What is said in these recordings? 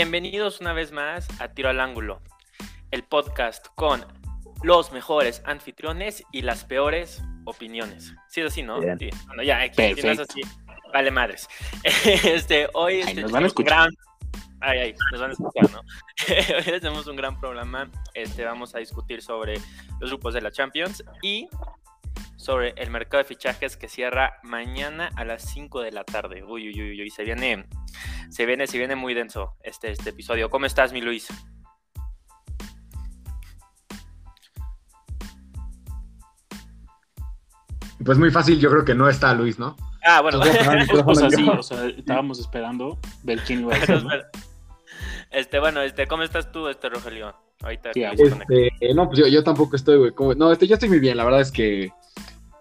Bienvenidos una vez más a Tiro al Ángulo, el podcast con los mejores anfitriones y las peores opiniones. Sí, es así, ¿no? Sí. Bueno, ya, aquí, si no es así, vale madres. Este, hoy Ay, este, nos van a tenemos un gran... Ay, ay, nos van a escuchar, ¿no? hoy tenemos un gran programa. Este, vamos a discutir sobre los grupos de la Champions y sobre el mercado de fichajes que cierra mañana a las 5 de la tarde. Uy, uy, uy, uy, se viene, se viene, se viene muy denso este, este episodio. ¿Cómo estás, mi Luis? Pues muy fácil, yo creo que no está Luis, ¿no? Ah, bueno. Entonces, voy a poner el O sea, micrófono sí, o sea, estábamos esperando ver quién iba a ser. ¿no? Este, bueno, este, ¿cómo estás tú, este Rogelio? Ahorita Sí. Este, no, pues yo, yo tampoco estoy, güey. como- No, este, yo estoy muy bien. La verdad es que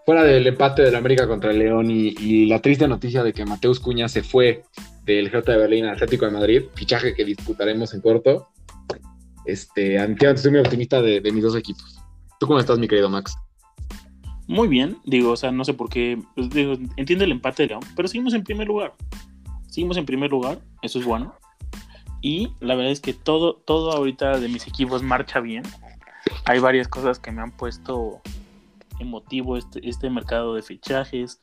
fuera del empate del América contra el León y, y la triste noticia de que Mateus Cuña se fue del Hertha de Berlín al Atlético de Madrid, fichaje que disputaremos en corto. Este, ante- estoy muy optimista de, de mis dos equipos. ¿Tú cómo estás, mi querido Max? Muy bien, digo, o sea, no sé por qué, pues, digo, entiendo el empate de León, pero seguimos en primer lugar. Seguimos en primer lugar, eso es bueno. Y la verdad es que todo, todo ahorita de mis equipos marcha bien. Hay varias cosas que me han puesto emotivo este, este mercado de fichajes,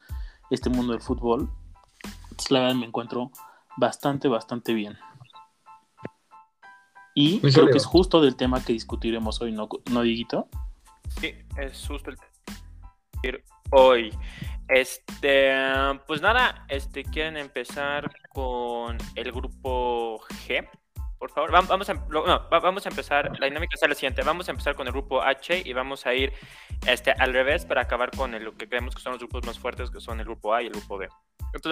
este mundo del fútbol. Entonces, la verdad me encuentro bastante, bastante bien. Y Muy creo que es justo del tema que discutiremos hoy, ¿no, ¿no Dieguito? Sí, es justo el hoy. Este, pues nada, este, ¿quieren empezar con el grupo G? Por favor, Vam- vamos a, no, vamos a empezar, la dinámica es la siguiente, vamos a empezar con el grupo H y vamos a ir este, al revés para acabar con el- lo que creemos que son los grupos más fuertes, que son el grupo A y el grupo B.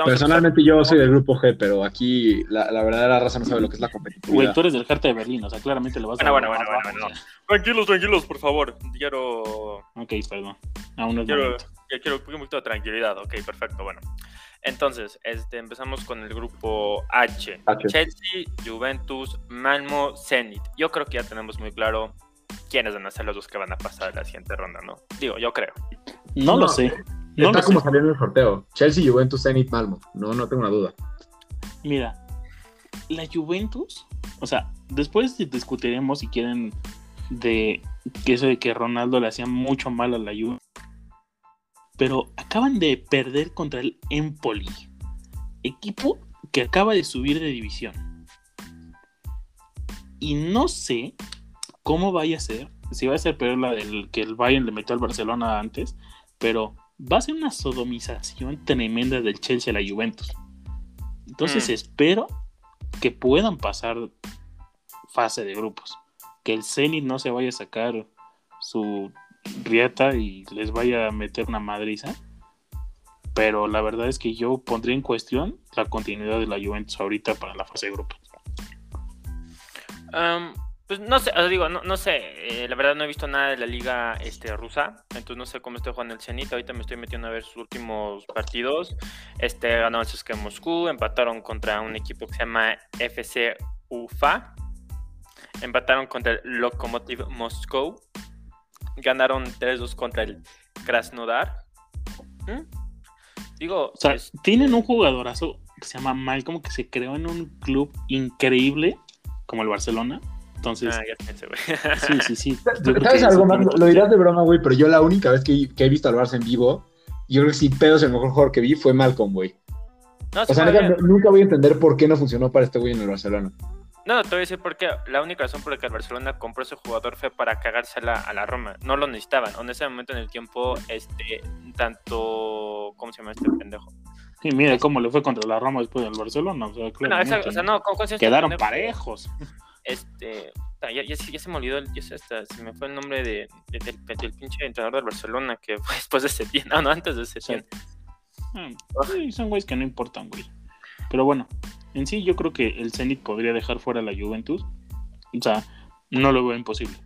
Personalmente yo soy del grupo G, pero aquí la, la verdadera raza no sabe lo que es la Güey, competitividad. tú eres del Hertha de Berlín, o sea, claramente lo vas Bueno, a bueno, bueno, bueno, o no. sea. Tranquilos, tranquilos, por favor. Quiero, Ok, perdón. Aún no es quiero, momento. Ya quiero un poquito de tranquilidad. Ok, perfecto, bueno. Entonces, este, empezamos con el grupo H. H. Chelsea, Juventus, Malmo, Zenit. Yo creo que ya tenemos muy claro quiénes van a ser los dos que van a pasar a la siguiente ronda, ¿no? Digo, yo creo. No, No, lo sé. No Está lo como sé. saliendo el sorteo. Chelsea, Juventus, Zenit, Malmo. No, no tengo una duda. Mira, la Juventus, o sea, después discutiremos si quieren de que eso de que Ronaldo le hacía mucho mal a la Juve. Pero acaban de perder contra el Empoli, equipo que acaba de subir de división. Y no sé cómo vaya a ser, si va a ser peor la del que el Bayern le metió al Barcelona antes, pero va a ser una sodomización tremenda del Chelsea a la Juventus. Entonces Mm. espero que puedan pasar fase de grupos. Que el Zenit no se vaya a sacar su rieta y les vaya a meter una madriza. Pero la verdad es que yo pondría en cuestión la continuidad de la Juventus ahorita para la fase de grupos. Pues no sé, digo, no, no sé, eh, la verdad no he visto nada de la liga este, rusa, entonces no sé cómo está jugando el Zenit, ahorita me estoy metiendo a ver sus últimos partidos, este, ganó el CSKA Moscú, empataron contra un equipo que se llama FC UFA, empataron contra el Lokomotiv Moscow, ganaron 3-2 contra el Krasnodar. ¿Mm? Digo, O sea, es- tienen un jugadorazo que se llama Malcolm que se creó en un club increíble como el Barcelona. Entonces, ah, ya pensé, güey. sí, sí, sí. Yo creo ¿Sabes que algo sí más? tiene Lo dirás de broma, güey, pero yo la única vez que, que he visto al Barça en vivo, yo creo que sin pedos el mejor jugador que vi fue Malcolm, güey. No, O sea, nunca voy a entender por qué no funcionó para este güey en el Barcelona. No, te voy a decir por qué. La única razón por la que el Barcelona compró ese jugador fue para cagársela a la Roma. No lo necesitaban. En ese momento en el tiempo, este, tanto. ¿Cómo se llama este pendejo? Sí, mira cómo le fue contra la Roma después del Barcelona. O sea, No, claramente, exacto, o sea, no, ¿cómo, cómo se llama este Quedaron pendejo? parejos. Este. puta, Ya, ya, se- ya se me olvidó, ya se, hasta, se me fue el nombre de, de- del, del pinche entrenador del Barcelona que fue después de Setién. No, no, antes de Setién. Ah, sí, son güeyes que no importan, güey. Pero bueno, en sí yo creo que el Zenit podría dejar fuera a la Juventus. O sea, no lo veo imposible.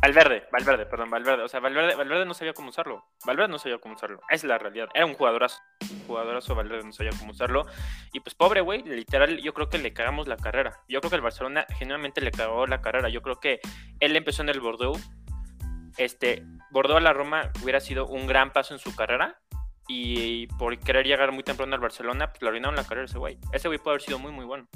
Valverde, Valverde, perdón, Valverde. O sea, Valverde, Valverde no sabía cómo usarlo. Valverde no sabía cómo usarlo. Es la realidad. Era un jugadorazo. Un jugadorazo, Valverde no sabía cómo usarlo. Y pues pobre güey, literal, yo creo que le cagamos la carrera. Yo creo que el Barcelona genuinamente le cagó la carrera. Yo creo que él empezó en el Bordeaux. Este, Bordeaux a la Roma hubiera sido un gran paso en su carrera. Y por querer llegar muy temprano al Barcelona, pues le arruinaron la carrera ese güey. Ese güey puede haber sido muy, muy bueno.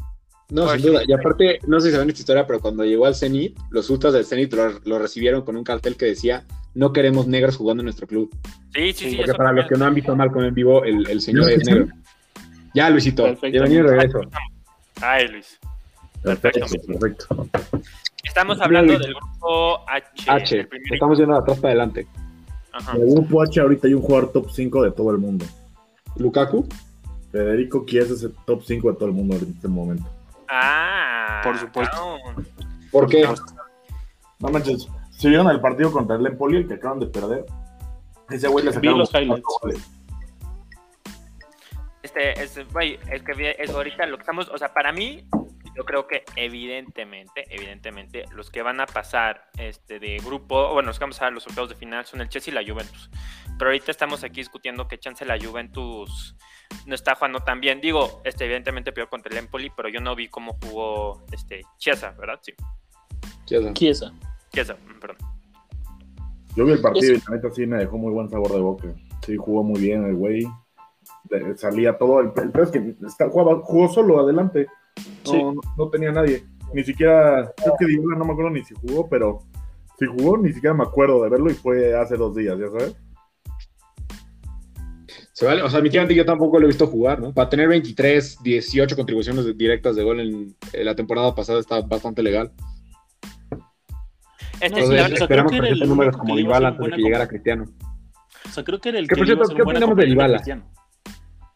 No, sin duda. Y aparte, no sé si saben esta historia, pero cuando llegó al Zenit, los ultras del Zenit lo, lo recibieron con un cartel que decía: No queremos negros jugando en nuestro club. Sí, sí, sí. Porque para los que no han visto a Malcolm en vivo, el, el señor ¿Ya es negro. Ya, Luisito. Perfecto. Bienvenido de regreso. Ay, Luis. Perfecto, Perfecto. perfecto. Estamos hablando del grupo H. H. el primer Estamos yendo de atrás para adelante. Ajá. En el grupo H ahorita hay un jugador top 5 de todo el mundo. Lukaku. Federico Chiesa es el top 5 de todo el mundo en este momento. Ah, Por supuesto. cabrón. ¿Por qué? No manches, ¿se vieron el partido contra el Empoli, el que acaban de perder? Ese güey le sacaron los highlights. goles. Este, es, güey, es que es ahorita lo que estamos, o sea, para mí, yo creo que evidentemente, evidentemente, los que van a pasar este de grupo, bueno, los que van a pasar a los octavos de final son el Chelsea y la Juventus. Pero ahorita estamos aquí discutiendo que chance la Juventus no está jugando tan bien. Digo, este, evidentemente peor contra el Empoli, pero yo no vi cómo jugó este Chiesa, ¿verdad? Sí, Chiesa. Chiesa. Chiesa, mm, perdón. Yo vi el partido Es- y la neta sí me dejó muy buen sabor de boca. Sí, jugó muy bien el güey. Salía todo. El, el peor es que está- jugaba- jugó solo adelante. No, Sí. no, no tenía nadie. Ni siquiera, creo que Dybala no me acuerdo ni si jugó, pero si jugó ni siquiera me acuerdo de verlo y fue hace dos días, ya sabes. Se vale, o sea, admítidamente yo tampoco lo he visto jugar, ¿no? Para tener 23, 18 contribuciones directas de gol en, en la temporada pasada está bastante legal. Este, Entonces, sea, esperamos que que era presente el números como que Dybala antes de que llegara Cristiano. O sea, creo que era el ¿Qué, que por le iba a cierto, hacer qué opinamos de Dybala?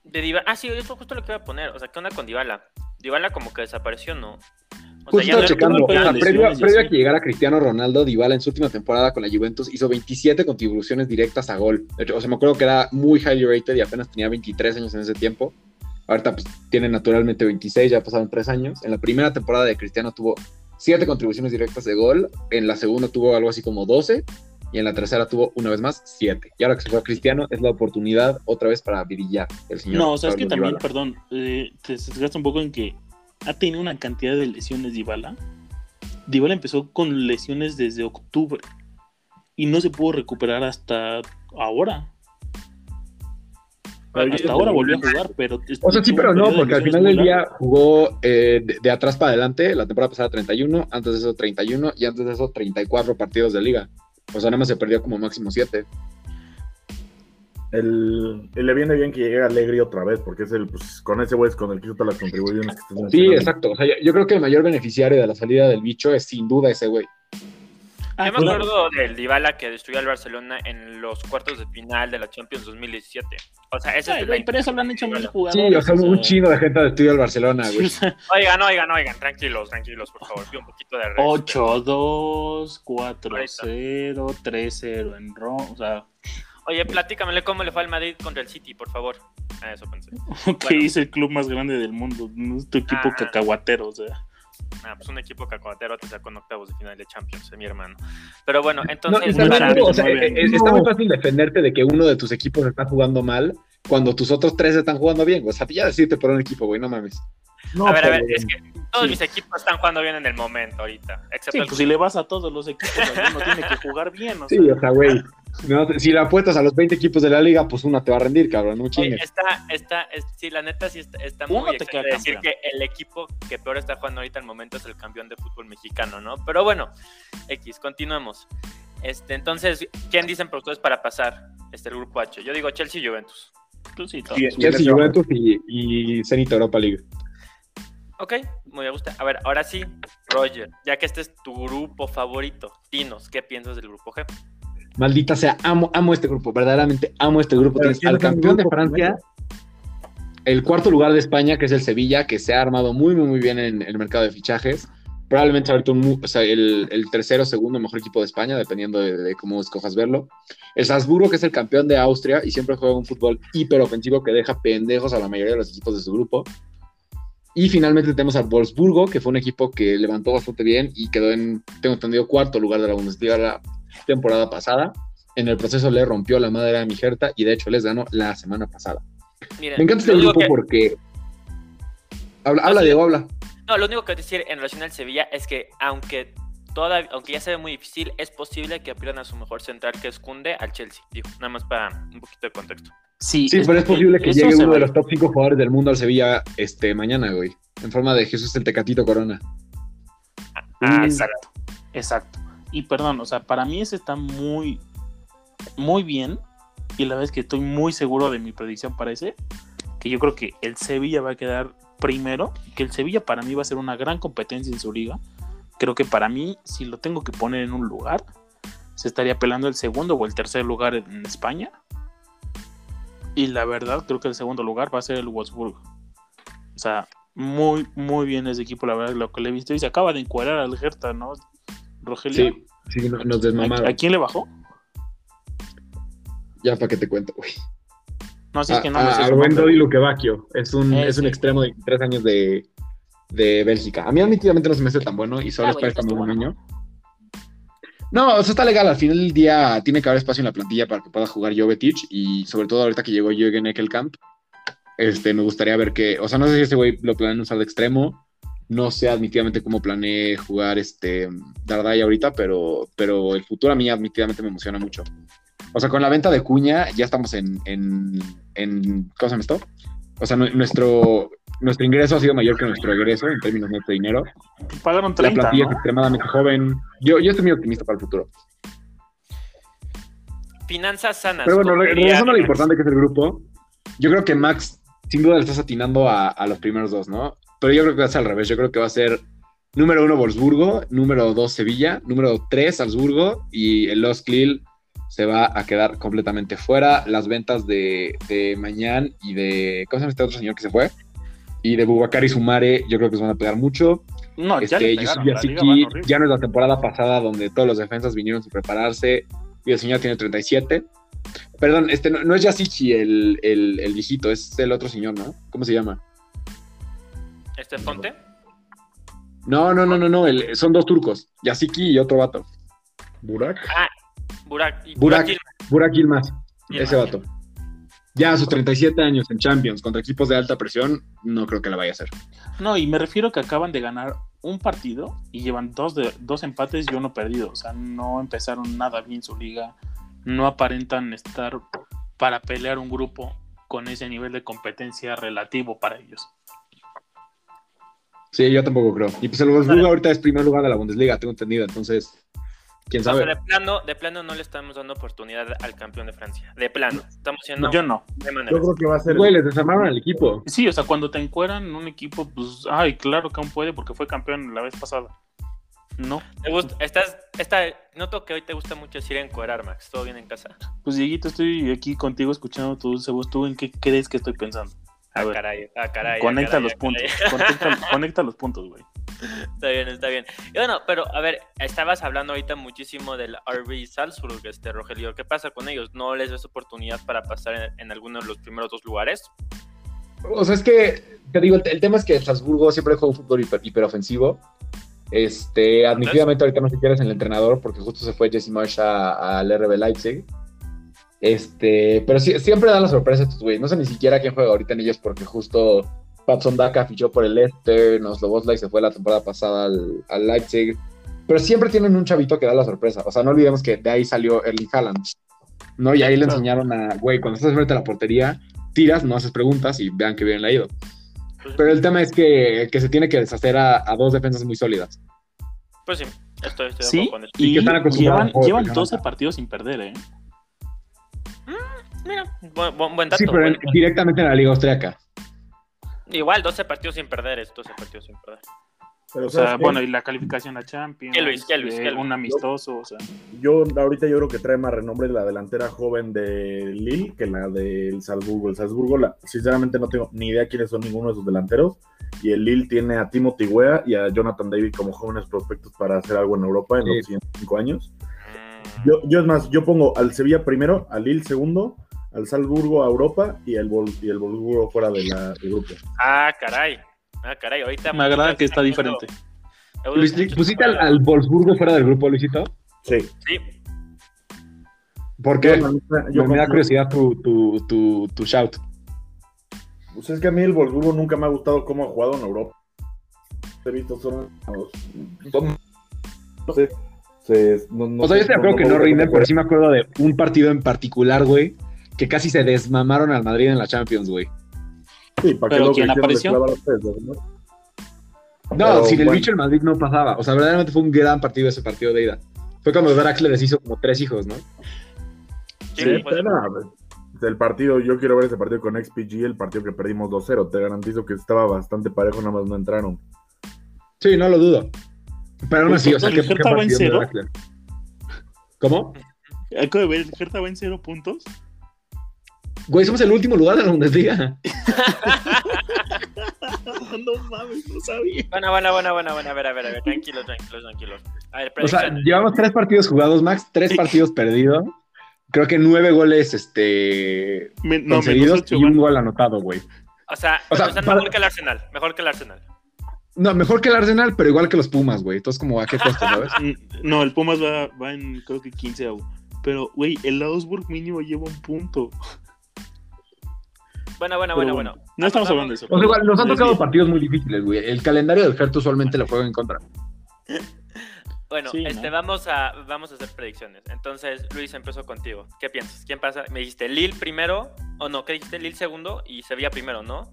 De Dybala- ah, sí, eso justo lo que iba a poner, o sea, ¿qué onda con Dybala? Dybala como que desapareció, ¿no? O Justo sea, ya estaba no- checando, lesiones previo, a que llegara Cristiano Ronaldo, Dybala en su última temporada con la Juventus hizo 27 contribuciones directas a gol. De hecho, O sea, me acuerdo que era muy highly rated y apenas tenía 23 años en ese tiempo. Ahorita pues, tiene naturalmente 26, ya pasaron 3 años. En la primera temporada de Cristiano tuvo 7 contribuciones directas de gol, en la segunda tuvo algo así como 12 y en la tercera tuvo una vez más 7. Y ahora que se fue a Cristiano es la oportunidad otra vez para brillar el señor. No, o sea, es que también, Dybala. perdón, eh, te desgasta un poco en que ha tenido una cantidad de lesiones Dybala. Dybala empezó con lesiones desde octubre y no se pudo recuperar hasta ahora. Hasta ahora volvió a jugar, pero... O sea, sí, pero no, porque al final del día jugó eh, de, de atrás para adelante, la temporada pasada 31, antes de eso 31 y antes de eso 34 partidos de liga. O sea, nada más se perdió como máximo 7. El, y le viene bien que llegue Alegri otra vez, porque es el, pues, con ese güey es con el que hizo todas las contribuciones que estás Sí, exacto. O sea, yo, yo creo que el mayor beneficiario de la salida del bicho es sin duda ese güey. Ah, Yo me claro. acuerdo del Dybala que destruyó al Barcelona en los cuartos de final de la Champions 2017. O sea, ese Ay, es güey, el... pero eso lo han hecho Sí, jugadores. o sea, un chino de gente de estudio del Barcelona, güey. Oigan, oigan, oigan, tranquilos, tranquilos, por favor. Un poquito de respeto. 8-2, 4-0, 3-0 en Roma. O sea, Oye, platícamele cómo le fue al Madrid contra el City, por favor. A eso pensé. que es el club más grande del mundo. No es tu equipo Ah. cacahuatero, o sea. Ah, pues un equipo cacuatero te sacó en octavos de final de Champions, eh, mi hermano. Pero bueno, No, entonces... o sea, eh, eh, está muy fácil defenderte de que uno de tus equipos está jugando mal cuando tus otros tres están jugando bien. güey. O sea, ya decirte por un equipo, güey, no mames. No, a ver, a ver, es que todos Sí. mis equipos están jugando bien en el momento ahorita, excepto Sí, el pues si le vas a todos los equipos, alguno tiene que jugar bien. O sea, Sí, o sea, güey. No, si le apuestas a los 20 equipos de la liga, pues una te va a rendir, cabrón. No chingues. está, está, es- sí, la neta sí está, muy te queda decir campeón. que el equipo que peor está jugando ahorita al momento es el campeón de fútbol mexicano, ¿no? Pero bueno, X, continuemos. Este, entonces, ¿quién dicen por ustedes para pasar este el grupo H? Yo digo Chelsea y Juventus. sí, todos. Sí, y en Chelsea, ese- Juventus y, y Zenit Europa League. Ok, muy me gusta. A ver, ahora sí, Roger, ya que este es tu grupo favorito, dinos, ¿qué piensas del grupo G? Maldita sea, amo, amo este grupo, verdaderamente amo este grupo. Pero Tienes ¿quién al campeón de Francia, el cuarto lugar de España, que es el Sevilla, que se ha armado muy, muy, muy bien en el mercado de fichajes. Probablemente ahorita un o sea, el, el tercero segundo mejor equipo de España, dependiendo de, de cómo escojas verlo. El Salzburgo, que es el campeón de Austria y siempre juega un fútbol hiperofensivo que deja pendejos a la mayoría de los equipos de su grupo. Y finalmente tenemos al Wolfsburgo, que fue un equipo que levantó bastante bien y quedó en, tengo entendido, cuarto lugar de la Bundesliga la temporada pasada. En el proceso le rompió la madre a mi Hertha y de hecho les ganó la semana pasada. Miren, Me encanta este grupo que- porque... Habla, habla sí. Diego, habla. No, lo único que decir en relación al Sevilla es que aunque toda, aunque ya se ve muy difícil, es posible que pierdan a su mejor central que es Kunde al Chelsea. Digo, nada más para un poquito de contexto. Sí, Sí, pero es posible que llegue uno de los top 5 jugadores del mundo al Sevilla este, mañana, güey. En forma de Jesús el Tecatito Corona. Ah, Mm, exacto, exacto. Y perdón, o sea, para mí ese está muy, muy bien. Y la verdad es que estoy muy seguro de mi predicción para ese. Que yo creo que el Sevilla va a quedar primero. Que el Sevilla para mí va a ser una gran competencia en su liga. Creo que para mí, si lo tengo que poner en un lugar, se estaría peleando el segundo o el tercer lugar en España. Y la verdad, creo que el segundo lugar va a ser el Wolfsburg. O sea, muy, muy bien ese equipo, la verdad, lo que le he visto. Y se acaba de encuadrar al Hertha, ¿no? Rogelio. Sí, sí, no- nos ¿A, desmamaron. a quién le bajó? Ya para que te cuento, güey. No, si es que no a, a. Dodi Luquevacchio. Es un, Ese. es un extremo de 23 años de, de Bélgica. A mí admitidamente no se me hace tan bueno y solo Ah, es para este muy bueno. niño. No, o sea, está legal. Al final del día tiene que haber espacio en la plantilla para que pueda jugar Jovetic y sobre todo ahorita que llegó Jürgen Eckelkamp, este, me gustaría ver que, o sea, no sé si ese güey lo planean usar de extremo, no sé admitidamente cómo planeé jugar este Dardai ahorita, pero, pero el futuro a mí admitidamente me emociona mucho. O sea, con la venta de Cuña ya estamos en, en, ¿cómo se llama esto? O sea, nu- nuestro, nuestro ingreso ha sido mayor que nuestro egreso en términos netos de dinero. Pagaron La 30, plantilla ¿no? es extremadamente joven. Yo, yo estoy muy optimista para el futuro. Finanzas sanas. Pero bueno, regresando a lo importante que es el grupo, yo creo que Max sin duda le estás atinando a, a los primeros dos, ¿no? Pero yo creo que va a ser al revés. Yo creo que va a ser número uno Wolfsburgo, número dos Sevilla, número tres Salzburgo y el Los Lille se va a quedar completamente fuera. Las ventas de, de Mañán y de. ¿Cómo se llama este otro señor que se fue? Y de Bubakar y Sumare, yo creo que se van a pegar mucho. No, ya Este, Yusuf pegaron, horrible. ya no es la temporada pasada donde todos los defensas vinieron sin prepararse y el señor tiene 37. Perdón, este no, no es Yazici el, el, el viejito, es el otro señor, ¿no? ¿Cómo se llama? Este Fonte. No, no, no, no, no, el- son dos turcos, Yazici y otro vato. Burak. Burak. Burak. Burak Yilmaz, Yilmaz. ese vato. Ya a sus 37 años en Champions contra equipos de alta presión, no creo que la vaya a hacer. No, y me refiero que acaban de ganar un partido y llevan dos, de, dos empates y uno perdido. O sea, no empezaron nada bien su liga. No aparentan estar para pelear un grupo con ese nivel de competencia relativo para ellos. Sí, yo tampoco creo. Y pues el Wolfsburgo ahorita es primer lugar de la Bundesliga, tengo entendido, entonces, quién O sea, sabe. de plano, de plano no le estamos dando oportunidad al campeón de Francia. De plano. Estamos siendo Yo no. de manera. Yo creo que va a ser. Güey, les desarmaron al equipo. Sí, o sea, cuando te encueran un equipo, pues, ay, claro que aún puede porque fue campeón la vez pasada. No, ¿Te gusta? Estás, está, noto que hoy te gusta mucho decir encuerar, Max. ¿Todo bien en casa? pues Dieguito, estoy aquí contigo escuchando tu dulce voz. ¿Tú en qué crees que estoy pensando? A Ah, ver, caray, ah, caray. ah, conecta caray, los ah, puntos. Conecta, conecta los puntos, güey. Está bien, está bien. Y bueno, pero a ver, estabas hablando ahorita muchísimo del RB Salzburg, este Rogelio. ¿Qué pasa con ellos? ¿No les ves oportunidad para pasar en, en alguno de los primeros dos lugares? O sea, es que, te digo, el, el tema es que el Salzburgo siempre juega un fútbol hiper, hiperofensivo. Este, admitidamente ahorita no sé quién es el entrenador porque justo se fue Jesse Marsh al RB Leipzig. Este, pero sí- siempre dan la sorpresa estos güeyes. No sé ni siquiera quién juega ahorita en ellos porque justo Patson Daka fichó por el Leicester, Nosloboslai se fue la temporada pasada al, al Leipzig. Pero siempre tienen un chavito que da la sorpresa. O sea, no olvidemos que de ahí salió Erling Haaland. ¿no? Y ahí le enseñaron a, güey, cuando estás frente a la portería, tiras, no haces preguntas y vean que bien le ha ido. Pero el tema es que, que se tiene que deshacer a, a dos defensas muy sólidas. Pues sí, estoy, estoy de Sí, acuerdo con. Y y que están acostumbrados llevan, juego llevan de 12 pelota. partidos sin perder, ¿eh? Mira, buen, buen- dato. Sí, pero buen en- dato. directamente en la Liga Austriaca. Igual, 12 partidos sin perder es 12 partidos sin perder. Pero, O sea, bueno, y la calificación a Champions, ¿Qué, Luis? ¿Qué, Luis? eh, ¿Qué, Luis? un amistoso, o sea, Yo ahorita yo creo que trae más renombre la delantera joven de Lille que la del Salzburgo. El Salzburgo, la- sinceramente no tengo ni idea quiénes son ninguno de sus delanteros. Y el Lille tiene a Timothy Weah y a Jonathan David como jóvenes prospectos para hacer algo en Europa en Sí. los siguientes cinco años. Mm, Yo, yo es más, yo pongo al Sevilla primero, al Lille segundo, al Salzburgo a Europa y el, Vol- y el Wolfsburgo fuera de la, del grupo. Ah, caray. Ah, caray, ahorita. me agrada que está diferente. Luis, ¿Pusiste al, al Wolfsburgo fuera del grupo, Luisito? Sí. Sí, ¿Por qué? Yo, Yo, me da curiosidad tu, tu, tu, tu shout. Pues es que a mí el Wolfsburgo nunca me ha gustado cómo ha jugado en Europa. He visto son. son- no sé. se- no- no O sea, yo de acuerdo que no rinden, pero sí me acuerdo de un partido en particular, güey, que casi se desmamaron al Madrid en la Champions, güey. Sí, para que Pero luego ¿quién apareció? dedos, ¿no? No, Pero, sin el bueno. bicho el Madrid no pasaba. O sea, verdaderamente fue un gran partido ese partido de ida. Fue cuando Draxler les hizo como tres hijos, ¿no? Sí, Sí, pues, nada, el partido, yo quiero ver ese partido con XPG, el partido que perdimos 2-0. Te garantizo que estaba bastante parejo, nada más no entraron. Sí, no lo dudo. Pero aún así, o sea, ¿El ¿qué, qué en partido de cero? Draxler? ¿Cómo? Acabo de ver, el Hertha va en cero puntos. Güey, somos el último lugar de la Bundesliga. no mames, no sabía. Bueno, bueno, bueno, bueno, bueno, a ver, a ver, a ver, tranquilos, tranquilos, tranquilos. A ver, O sea, llevamos tres partidos jugados, Max, tres partidos perdidos. Creo que nueve goles este, Me- no, ocho, y un gol anotado, güey. O sea, o sea, o sea, para- mejor que el Arsenal, mejor que el Arsenal. No, mejor que el Arsenal, pero igual que los Pumas, güey. Entonces, como a qué costo, ¿sabes? Mm, No, el Pumas va, va en creo que 15 a 1. Pero, güey, el Augsburg mínimo lleva un punto. Bueno, bueno, bueno, bueno. No estamos Vamos- hablando de eso. O sea, igual, nos han tocado partidos muy difíciles, güey. El calendario del Hertha usualmente lo juega en contra. Bueno, Sí, este, ¿no? vamos, a, vamos a hacer predicciones. Entonces, Luis, empezó contigo. ¿Qué piensas? ¿Quién pasa? Me dijiste Lille primero, o no, ¿qué dijiste? Lille segundo y Sevilla primero, ¿no?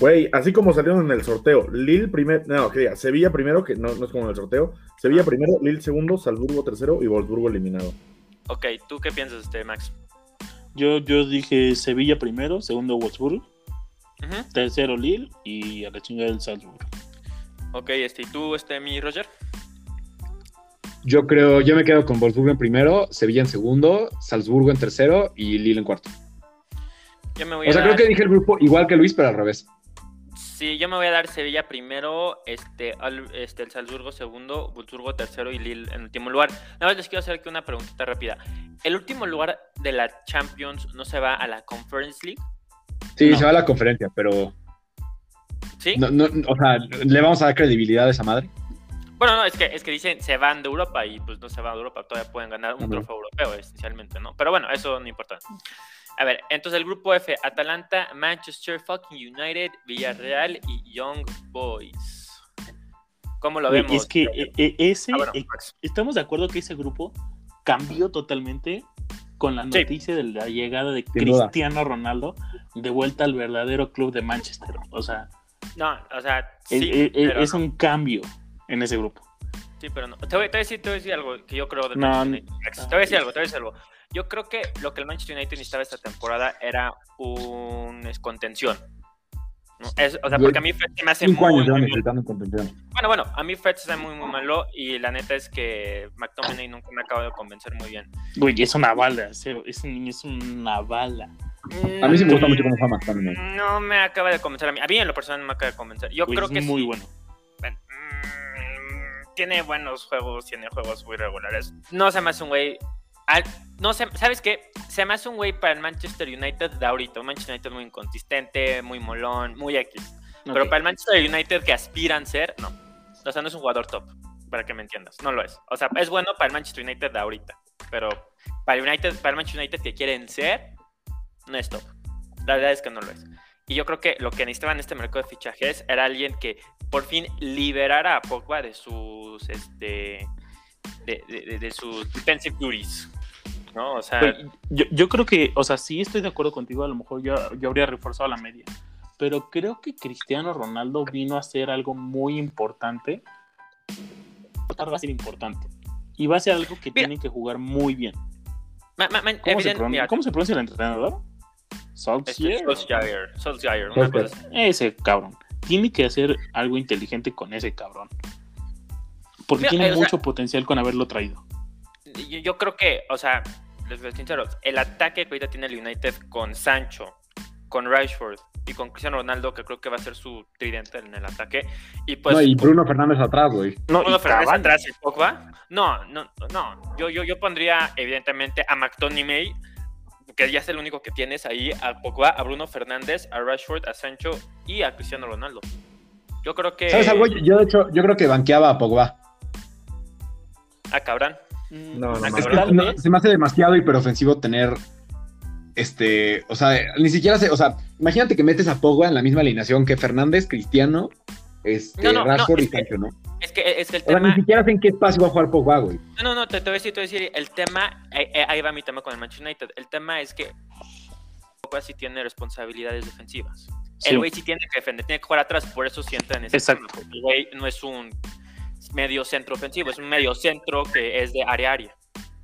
Güey, así como salieron en el sorteo, Lille primero, no, que diga, Sevilla primero, que no, no es como en el sorteo, Sevilla primero, Lille segundo, Salzburgo tercero y Wolfsburgo eliminado. Ok, ¿tú qué piensas, este, Max? Yo, yo dije Sevilla primero, segundo Wolfsburg, tercero Lille y a la chingada del Salzburg. Ok, este, ¿y tú, este, mi Roger? Yo creo, yo me quedo con Wolfsburgo en primero, Sevilla en segundo, Salzburgo en tercero y Lille en cuarto. Yo me voy O a sea, dar... creo que dije el grupo igual que Luis, pero al revés. Sí, yo me voy a dar Sevilla primero, este, al- este el Salzburgo segundo, Wolfsburgo tercero y Lille en último lugar. Nada más les quiero hacer aquí una preguntita rápida. ¿El último lugar de la Champions no se va a la Conference League? Sí, No. se va a la conferencia, pero ¿Sí? no, no, o sea, le vamos a dar credibilidad a esa madre. Bueno, no, es que, es que dicen se van de Europa y pues no se van de Europa, todavía pueden ganar un trofeo europeo esencialmente, ¿no? Pero bueno, eso no importa. A ver, entonces el grupo F, Atalanta, Manchester fucking United, Villarreal y Young Boys. ¿Cómo lo vemos? es que eh, eh, ese, Ah, bueno, eh, Max. estamos de acuerdo que ese grupo cambió totalmente con la Sí. noticia de la llegada de Sin duda. Cristiano Ronaldo de vuelta al verdadero club de Manchester. O sea, No, o sea, es, sí, es- pero es no. un cambio en ese grupo. Sí, pero no. Te voy, te voy a decir, te voy a decir algo que yo creo del No, Manchester. Te voy a decir algo, te voy a decir algo. Yo creo que lo que el Manchester United necesitaba esta temporada era un es, contención. ¿no? Es- o sea, porque a mí Fred se me hace Cinco muy, años muy malo. necesitando contención. Bueno, bueno, a mí Fred se hace muy, muy malo y la neta es que McTominay nunca me acaba de convencer muy bien. Güey, es una bala. Ese, niño es una bala. A mí sí me gusta Mm, mucho cómo juega también. No me acaba de convencer a mí. A mí en lo personal no me acaba de convencer. Yo Güey, creo es que muy sí. bueno. Bueno, mm, tiene buenos juegos, tiene juegos muy regulares. No se me hace un güey. Al- No sé, ¿sabes qué? Se me hace un güey para el Manchester United de ahorita. Un Manchester United muy inconsistente, muy molón, muy X. Pero para el Manchester United que aspiran ser, no. O sea, no es un jugador top, para que me entiendas. No lo es. O sea, es bueno para el Manchester United de ahorita. Pero para el, United, para el Manchester United que quieren ser, no es top. La verdad es que no lo es. Y yo creo que lo que necesitaban en este mercado de fichajes era alguien que por fin liberara a Pogba de sus este de, de- de- de sus defensive duties. ¿No? O sea, yo, yo creo que, o sea, sí estoy de acuerdo contigo, a lo mejor yo, yo habría reforzado la media, pero creo que Cristiano Ronaldo vino a hacer algo muy importante. Va a ser importante. Y va a ser algo que Mira. tienen que jugar muy bien. ma- ma- ma- ¿Cómo, se, evident- pronuncia, mira, ¿cómo se pronuncia el entrenador? este, Solskjaer. Solskjaer, Solskjaer, una Solskjaer. cosa así. Ese cabrón. Tiene que hacer algo inteligente con ese cabrón. Porque Mira, tiene eh, o sea- mucho potencial con haberlo traído. yo, yo creo que, o sea, les voy a ser sinceros, el ataque que ahorita tiene el United con Sancho, con Rashford y con Cristiano Ronaldo, que creo que va a ser su tridente en el ataque, y pues no, y Bruno Fernández atrás, güey. No, Bruno Fernández Cavani. atrás y Pogba. No, no, no. Yo, yo, yo pondría, evidentemente, a McTominay, que ya es el único que tienes ahí, a Pogba, a Bruno Fernández, a Rashford, a Sancho y a Cristiano Ronaldo. Yo creo que. ¿Sabes algo? Yo, de hecho, yo creo que banqueaba a Pogba. A Cabrán. Mm, No, no, Ah, no. Es que no, se me hace demasiado hiperofensivo tener. Este, o sea, ni siquiera se, o sea, imagínate que metes a Pogba en la misma alineación que Fernández, Cristiano, este, No, no, no, Rashford es y que- Sancho, ¿no? Es que, es que el O sea, ni siquiera sé en qué espacio va a jugar Pogba, güey. No, no, no, te, te voy a decir, te voy a decir, el tema, eh, eh, ahí va mi tema con el Manchester United. El tema es que Pogba sí tiene responsabilidades defensivas. Sí. El güey sí tiene que defender, tiene que jugar atrás, por eso sí entra en ese Exacto. tema, porque El güey no es un medio centro ofensivo, es un medio centro que es de área a área.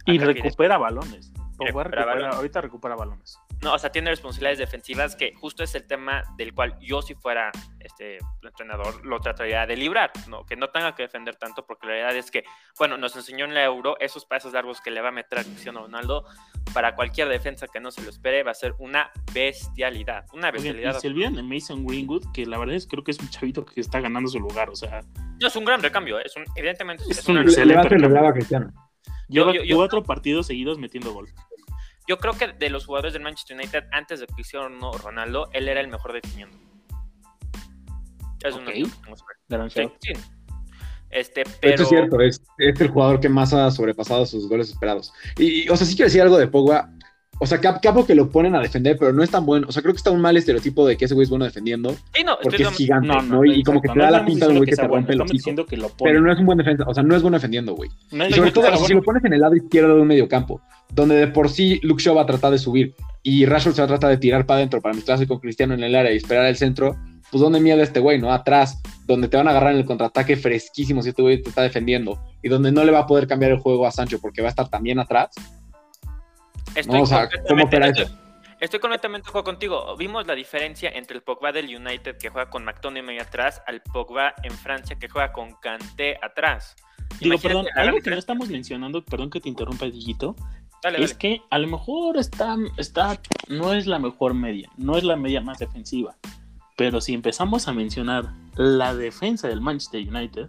Y recupera balones. Recupera- balones. ahorita recupera balones. No, o sea, tiene responsabilidades defensivas que justo es el tema del cual yo si fuera este entrenador lo trataría de librar, ¿no? que no tenga que defender tanto porque la realidad es que, bueno, nos enseñó en la Euro esos pasos largos que le va a meter a Cristiano Ronaldo para cualquier defensa que no se lo espere va a ser una bestialidad, una Oigan, y bestialidad. se olvidan de Mason Greenwood, que la verdad es creo que es un chavito que está ganando su lugar. O sea, No es un gran recambio, es un, evidentemente es, Es un Le- excelente Le va a hacer- le recambio. hablaba a Cristiano. lleva yo- yo- cuatro partidos seguidos metiendo gol. Yo creo que de los jugadores del Manchester United antes de Cristiano Ronaldo, él era el mejor definiendo. Es una Ok. opinión, vamos a ver. Gran Sí, sí. Este, pero... Esto es cierto, es, es el jugador que más ha sobrepasado sus goles esperados. Y, y, o sea, sí quiero decir algo de Pogba. O sea, cap- capo que lo ponen a defender, pero no es tan bueno. O sea, creo que está un mal estereotipo de que ese güey es bueno defendiendo, Sí, no, porque es gigante, No, ¿no? no, Y, y como que te da la pinta de un güey que te bueno, rompe el hocico. diciendo que lo pone. Pero no es un buen defensa, o sea, no es bueno defendiendo, güey. No es Y sobre todo, si lo pones en el lado izquierdo de un mediocampo, donde de por sí Luke Shaw va a tratar de subir y Rashford se va a tratar de tirar para adentro para mezclarse con Cristiano en el área y esperar el centro, pues ¿dónde miedo este güey, no? Atrás, donde te van a agarrar en el contraataque fresquísimo si este güey te está defendiendo y donde no le va a poder cambiar el juego a Sancho porque va a estar también atrás. Estoy No, o sea, completamente- ¿cómo opera eso? Estoy completamente de acuerdo contigo. Vimos la diferencia entre el Pogba del United que juega con McTominay atrás al Pogba en Francia que juega con Kanté atrás. Digo, Imagínate perdón, algo que no estamos mencionando, perdón que te interrumpa, Digito, Dale, es dale. que a lo mejor está, está, no es la mejor media, no es la media más defensiva. Pero si empezamos a mencionar la defensa del Manchester United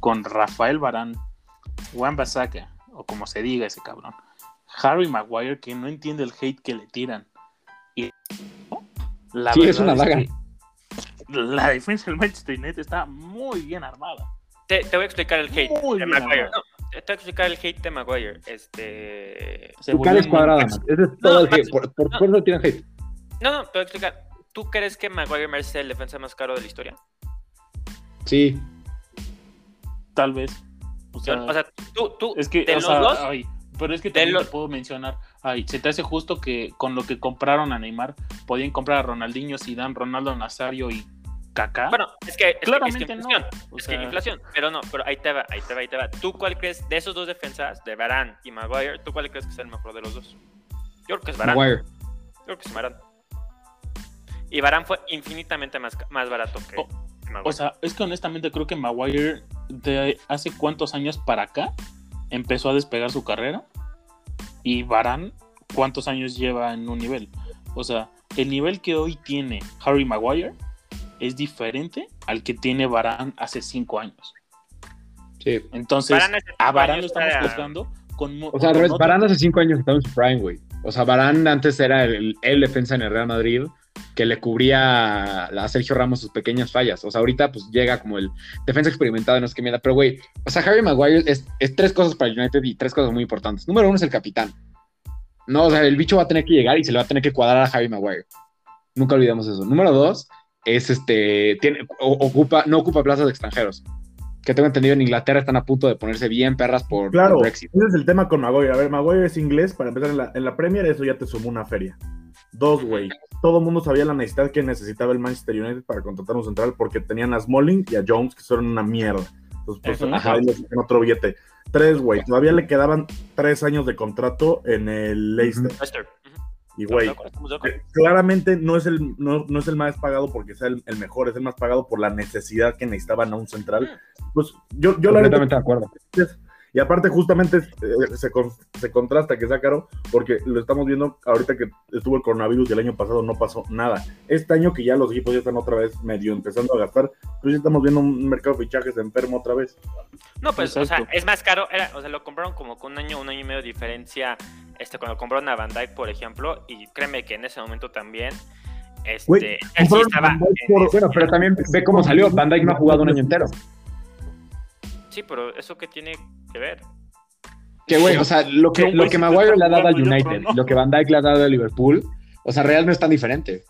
con Rafael Barán, Juan Basaka, o como se diga ese cabrón, Harry Maguire, que no entiende el hate que le tiran. Y la Sí, es una que la defensa del Manchester United está muy bien armada. Te, te voy a explicar el hate Muy de bien Maguire. No, te voy a explicar el hate de Maguire. Este. Tu cara es cuadrada, man. Ese es todo No, el hate. Max- Por, por, no. por eso tiran hate. No, no, te voy a explicar. ¿Tú crees que Maguire merece el defensa más caro de la historia? Sí. Tal vez. O sea, o sea, tú, tú, es que, de o los sea, dos, ay, pero es que también te puedo mencionar, ay, se te hace justo que con lo que compraron a Neymar, podían comprar a Ronaldinho, Zidane, Ronaldo Nazario y Kaká. bueno, es que, es que- es que no. inflación. Es que sea, inflación, pero no, pero ahí te va, ahí te va, ahí te va. ¿Tú cuál crees de esos dos defensas, de Varane y Maguire, tú cuál crees que es el mejor de los dos? Yo creo que es Varane. Maguire. Yo creo que es Varane. Y Varane fue infinitamente más, más barato que, Oh, que Maguire. O sea, es que honestamente creo que Maguire de hace cuántos años para acá empezó a despegar su carrera y Barán cuántos años lleva en un nivel. O sea, el nivel que hoy tiene Harry Maguire es diferente al que tiene Barán hace cinco años. Sí. Entonces, a Barán lo estamos juzgando con... O sea, con Varane hace cinco años estaba en su prime, güey. O sea, Varane antes era el, el defensa en el Real Madrid que le cubría a Sergio Ramos sus pequeñas fallas. O sea, ahorita pues llega como el defensa experimentado, no sé qué mierda. Pero, güey, o sea, Harry Maguire es, es tres cosas para United y tres cosas muy importantes. Número uno es el capitán. No, o sea, el bicho va a tener que llegar y se le va a tener que cuadrar a Harry Maguire. Nunca olvidemos eso. Número dos es este, tiene, ocupa, no ocupa plazas de extranjeros. Que tengo entendido en Inglaterra están a punto de ponerse bien perras por, Claro, por Brexit. ese es el tema con Maguire. A ver, Maguire es inglés, para empezar en la, en la Premier, eso ya te sumó una feria. Dos, güey. Todo el mundo sabía la necesidad que necesitaba el Manchester United para contratar un central porque tenían a Smalling y a Jones, que son una mierda. Entonces, pues, les sacan otro billete. Tres, güey. Todavía le quedaban tres años de contrato en el Leicester. Y, güey, eh, claramente no es, el, no, no es el más pagado porque sea el, el mejor, es el más pagado por la necesidad que necesitaban a un central. Pues yo, yo la de acuerdo. y aparte, justamente eh, se, con- se contrasta que sea caro, porque lo estamos viendo ahorita que estuvo el coronavirus y el año pasado no pasó nada. Este año que ya los equipos ya están otra vez medio empezando a gastar, pues ya estamos viendo un mercado de fichajes enfermo otra vez. No, pues, o sea, es más caro. Era, o sea, lo compraron como con un año, un año y medio de diferencia. Este, cuando compraron a Van Dyke, por ejemplo, y créeme que en ese momento también. Este, Güey, él sí a estaba. Por- Bueno, pero también ve cómo salió. Van Dijk no ha jugado un año entero. Sí, pero eso que tiene que ver. Que, güey, o sea, lo que, lo que Maguire le ha dado al United, no. lo que Van Dijk le ha dado al Liverpool, o sea, Real no es tan diferente.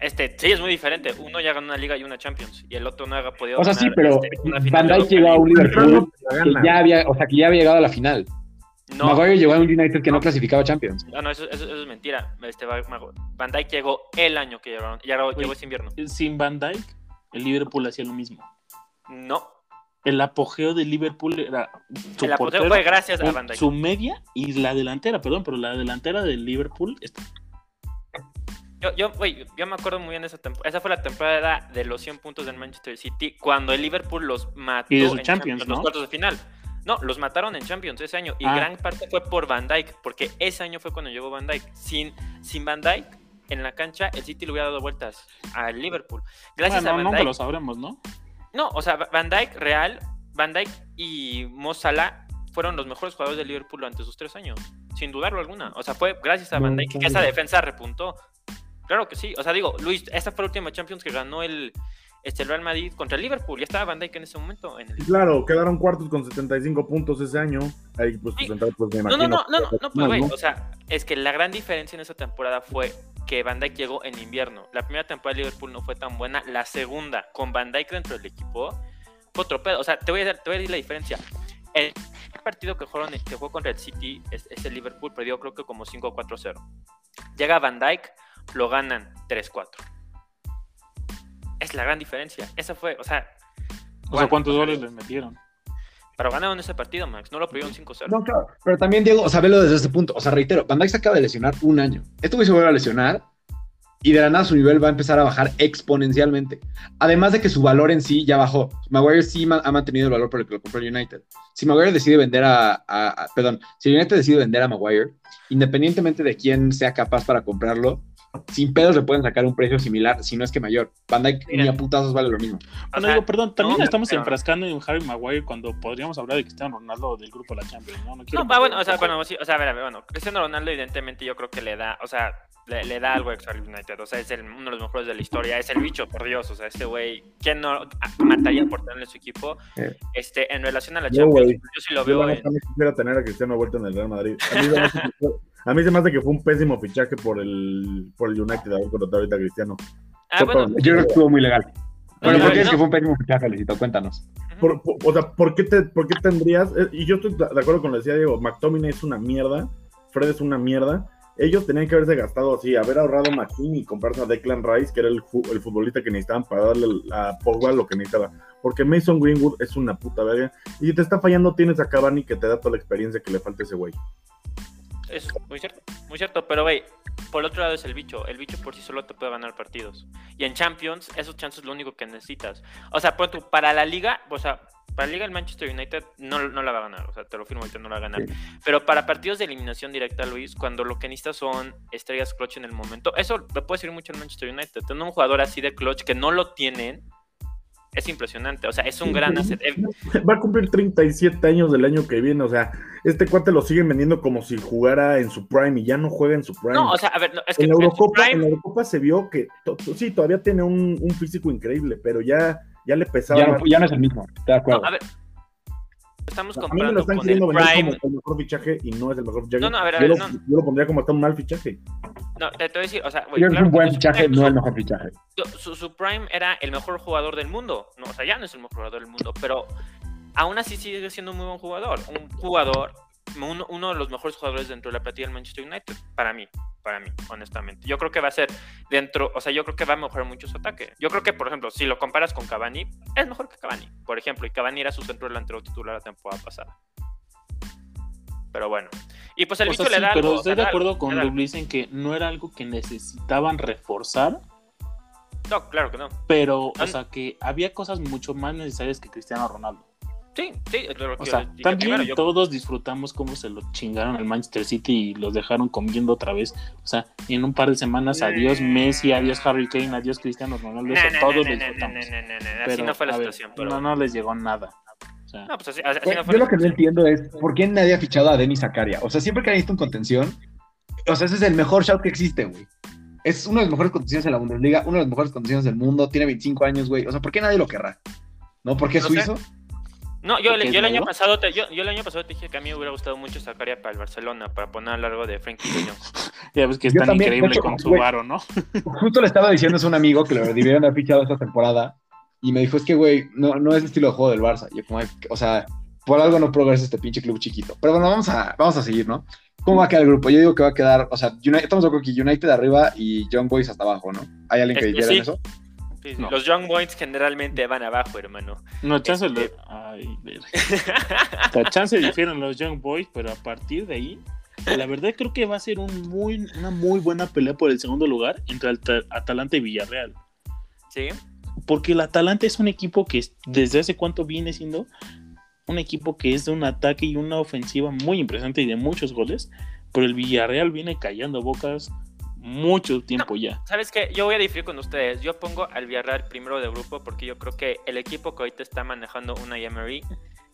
Este, sí, es muy diferente. Uno ya ganó una liga y una Champions, y el otro no ha podido O sea, ganar sí, pero este, Van Dijk Europa llegó a un Liverpool que ya había, o sea, que ya había llegado a la final. No, Maguire llegó a un United que no clasificaba Champions. no, no, eso, eso- eso es mentira. Este, Van Dijk llegó el año que llegaron. Llegó, llegó ese invierno. Sin Van Dyke, el Liverpool hacía lo mismo. No. El apogeo de Liverpool era su El apogeo portero, fue gracias a Van Dijk. su media y la delantera, perdón, pero la delantera del Liverpool está- Yo, yo, güey, yo me acuerdo muy bien de esa temporada. Esa fue la temporada de los 100 puntos del Manchester City cuando el Liverpool los mató Y de su en Champions, los ¿no? cuartos de final. No, los mataron en Champions ese año. Y Ah. gran parte fue por Van Dyke, porque ese año fue cuando llegó Van Dyke. Sin, sin Van Dyke en la cancha, el City le hubiera dado vueltas al Liverpool. Gracias Bueno, a Van nunca Dijk. lo sabremos, ¿no? No, o sea, Van Dyke, Real, Van Dyke y Mo Salah fueron los mejores jugadores del Liverpool durante sus tres años, sin dudarlo alguna. O sea, fue gracias a Van Dyke que esa defensa repuntó. Claro que sí. O sea, digo, Luis, esta fue la última Champions que ganó el, este, el Real Madrid contra el Liverpool. Ya estaba Van Dyke en ese momento. En el... Claro, quedaron cuartos con 75 puntos ese año. Ahí, pues, Sí. pues, pues, me No, no, no, no, no, pues, güey, ¿no? o sea, es que la gran diferencia en esa temporada fue que Van Dijk llegó en invierno. La primera temporada de Liverpool no fue tan buena. La segunda, con Van Dijk dentro del equipo, fue otro pedo. O sea, te voy a, dar- te voy a decir la diferencia. El partido que, jugaron, que jugó contra el City, es, es el Liverpool, perdió creo que como 5-4-0. Llega Van Dijk, lo ganan 3-4. Es la gran diferencia. Esa fue, o sea... O bueno, sea, ¿cuántos goles les metieron? Pero ganaron ese partido, Max. No lo perdieron 5-0. No, claro. Pero también, Diego, o sea, velo desde este punto. O sea, reitero, Van Dijk se acaba de lesionar un año. Este güey se vuelve a lesionar y de la nada su nivel va a empezar a bajar exponencialmente. Además de que su valor en sí ya bajó. Maguire sí ma- ha mantenido el valor por el que lo compró el United. Si Maguire decide vender a, a- a- Perdón, si el United decide vender a Maguire, independientemente de quién sea capaz para comprarlo, sin pedos le pueden sacar un precio similar, si no es que mayor. Van Mira. ni a putazos vale lo mismo. O Bueno, sea, digo, perdón, también no, estamos pero- enfrascando en Harry Maguire cuando podríamos hablar de Cristiano Ronaldo del grupo de la Champions, ¿no? No, quiero No, va, bueno, o sea, bueno, sí, o sea, a ver, a ver, bueno, Cristiano Ronaldo evidentemente yo creo que le da, o sea, le, le da algo extra al United, o sea, es el- uno de los mejores de la historia, es el bicho, por Dios, o sea, este güey, ¿quién no mataría por tenerle su equipo? Este, en relación a la Yo, Champions, güey. yo sí lo Yo veo la en, quisiera tener a Cristiano vuelto en el Real Madrid. A mí, a mí se me hace que fue un pésimo fichaje por el, por el United haber contratado ahorita a Cristiano. Ah, bueno, Yo creo que estuvo muy legal. Bueno, no, ¿por qué es que fue un pésimo fichaje, Felicito? Cuéntanos. Por- por- o sea, ¿por qué, te, ¿por qué tendrías? eh, Y yo estoy de acuerdo con lo que decía Diego, McTominay es una mierda, Fred es una mierda. Ellos tenían que haberse gastado así, haber ahorrado McKinney y comprarse a Declan Rice, que era el, el futbolista que necesitaban para darle a Pogba lo que necesitaba. Porque Mason Greenwood es una puta verga. Y si te está fallando, tienes a Cavani que te da toda la experiencia que le falta a ese güey. Es muy cierto, muy cierto, pero güey, por el otro lado es el bicho, el bicho por sí solo te puede ganar partidos, y en Champions, esos chances es lo único que necesitas, o sea, para la liga, o sea, para la liga el Manchester United no, no la va a ganar, o sea, te lo firmo ahorita, no la va a ganar. Sí. Pero para partidos de eliminación directa, Luis, cuando lo que necesitas son estrellas clutch en el momento, eso le puede servir mucho al Manchester United. Tener un jugador así de clutch que no lo tienen es impresionante. O sea, es un gran asset. Eh, Va a cumplir 37 años del año que viene. O sea, este cuate lo siguen vendiendo como si jugara en su prime y ya no juega en su prime. No, o sea, a ver, no, es que en, Eurocopa, prime- en la Eurocopa se vio que to- to- sí, todavía tiene un, un físico increíble, pero ya, ya le pesaba. Ya no, más. ya no es el mismo, de no, acuerdo. a ver, estamos a mí me lo están con el queriendo vender prime. como el mejor fichaje y no es el mejor fichaje. No, no, a ver, a yo, ver, lo, no. yo lo pondría como hasta un mal fichaje. No, te, te voy a decir, o sea, güey, Yo creo que claro es un buen su fichaje, prime- no su- el mejor fichaje. su, su prime era el mejor jugador del mundo. No, o sea, ya no es el mejor jugador del mundo, pero aún así sigue siendo un muy buen jugador. Un jugador, uno, uno de los mejores jugadores dentro de la plantilla del Manchester United. Para mí, para mí, honestamente. Yo creo que va a ser dentro, o sea, yo creo que va a mejorar mucho su ataque. Yo creo que, por ejemplo, si lo comparas con Cavani, es mejor que Cavani, por ejemplo, y Cavani era su centro delantero titular la temporada pasada. Pero bueno. Y pues el bicho le da pero algo, estoy de acuerdo algo, con. Luis en que no era algo que necesitaban reforzar, No, claro que no. pero, o sea, que había cosas mucho más necesarias que Cristiano Ronaldo. Sí, sí, lo O sea, también primero, yo- todos disfrutamos cómo se lo chingaron al Manchester City y los dejaron comiendo otra vez. O sea, en un par de semanas, adiós Messi, adiós Harry Kane, adiós Cristiano Ronaldo, eso No, no, todos disfrutamos. Así no fue la ver, situación, pero... No, no les llegó nada. O sea, No, pues así, así no fue yo lo que no entiendo es por qué nadie ha fichado a Denis Zakaria. O sea, siempre que hay visto en contención, o sea, ese es el mejor shout que existe, güey. Es uno de los mejores contenciones en la Bundesliga, uno de los mejores contenciones del mundo, tiene 25 años, güey. O sea, ¿por qué nadie lo querrá? ¿No? ¿Porque es No sé. No, yo, ¿Por qué yo es el año pasado te, yo, yo el año pasado te dije que a mí me hubiera gustado mucho Zacaria para el Barcelona, para poner a lo largo de Frankie de Jong. ya ves que es Yo tan también, increíble hecho, con su varo, ¿no? Justo le estaba diciendo a un amigo que lo debieron haber fichado esta temporada y me dijo, es que, güey, no, no es el estilo de juego del Barça. Yo como, o sea, por algo no progresa este pinche club chiquito. Pero bueno, vamos a, vamos a seguir, ¿no? ¿Cómo va a quedar el grupo? Yo digo que va a quedar, o sea, United, estamos de acuerdo que United arriba y Young Boys hasta abajo, ¿no? ¿Hay alguien que Este, diga sí. eso? Sí, sí, No. Los Young Boys generalmente van abajo, hermano. No, chance Este- Ay, verga. Sea, chance difieren los Young Boys, pero a partir de ahí, la verdad creo que va a ser un muy, una muy buena pelea por el segundo lugar entre Atalanta y Villarreal. sí. Porque el Atalanta es un equipo que es- desde hace cuánto viene siendo un equipo que es de un ataque y una ofensiva muy impresionante y de muchos goles, pero el Villarreal viene callando bocas mucho tiempo ya. ¿Sabes qué? Yo voy a diferir con ustedes. Yo pongo al Villarreal primero de grupo porque yo creo que el equipo que ahorita está manejando una Emery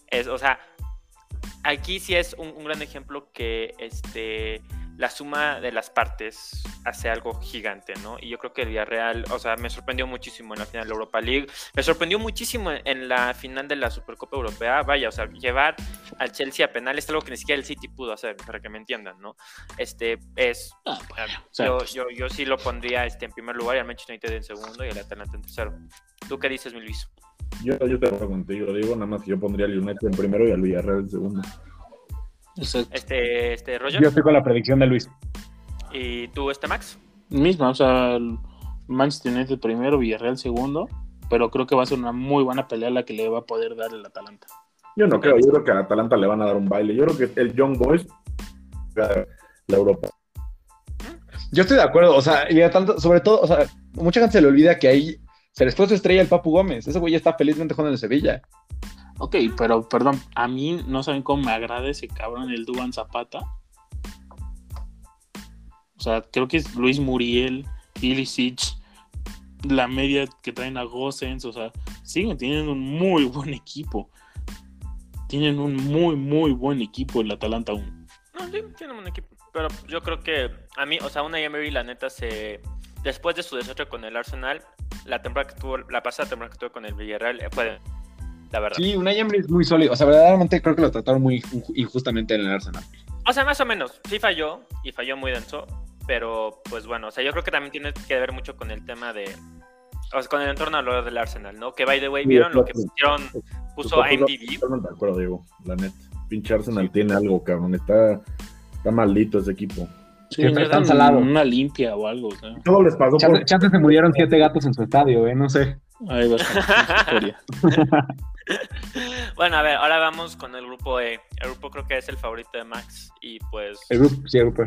es, o sea, aquí sí es un, un gran ejemplo que este la suma de las partes hace algo gigante, ¿no? Y yo creo que el Villarreal, o sea, me sorprendió muchísimo en la final de la Europa League, me sorprendió muchísimo en, la final de la Supercopa Europea, vaya, o sea, llevar al Chelsea a penales es algo que ni siquiera el City pudo hacer, para que me entiendan, ¿no? Este es Ah, pues, Ah, o sea, yo, yo, yo sí lo pondría este, en primer lugar y al Manchester United en segundo y el Atalanta en tercero. ¿Tú qué dices, mi Luis? Yo, yo te contigo, digo, nada más que yo pondría al United en primero y al Villarreal en segundo. Exacto. Este, este Roger, Yo estoy con la predicción de Luis. ¿y tú, este Max? misma, o sea, el Manchester United primero, Villarreal segundo, pero creo que va a ser una muy buena pelea la que le va a poder dar el Atalanta. Yo no creo, yo creo que a Atalanta le van a dar un baile. Yo creo que el Young Boys la la Europa. Yo estoy de acuerdo, o sea, y tanto, sobre todo, o sea, mucha gente se le olvida que ahí se les fue su estrella el Papu Gómez. Ese güey ya está felizmente jugando en el Sevilla. Ok, pero perdón, a mí no saben cómo me agrada ese cabrón, el Duan Zapata. O sea, creo que es Luis Muriel, Ilicic, la media que traen a Gosens, o sea, siguen teniendo un muy buen equipo. Tienen un muy, muy buen equipo el Atalanta aún. No, sí, tienen un equipo. Pero yo creo que a mí, o sea, una Emery, la neta, se. Después de su desastre con el Arsenal, la temporada que tuvo, la pasada temporada que tuvo con el Villarreal, eh, fue la verdad. Sí, una Emery es muy sólido. O sea, verdaderamente creo que lo trataron muy inju- injustamente en el Arsenal. O sea, más o menos. Sí falló y falló muy denso. Pero, pues bueno, o sea, yo creo que también tiene que ver mucho con el tema de. O sea, con el entorno alrededor del Arsenal, ¿no? Que by the way, Sí, ¿vieron lo que pusieron? Puso a MDB. Totalmente de acuerdo, Diego, la neta. Pinche Arsenal tiene algo, cabrón. Está, está maldito ese equipo. Sí, está necesitan tan salado. una limpia o algo. o sea, Todo les pasó por... Chance, chance se murieron siete gatos en su estadio, ¿eh? No sé. ahí va a estar la historia. Bueno, a ver, ahora vamos con el grupo E. El grupo creo que es el favorito de Max y pues. El grupo, sí, el grupo.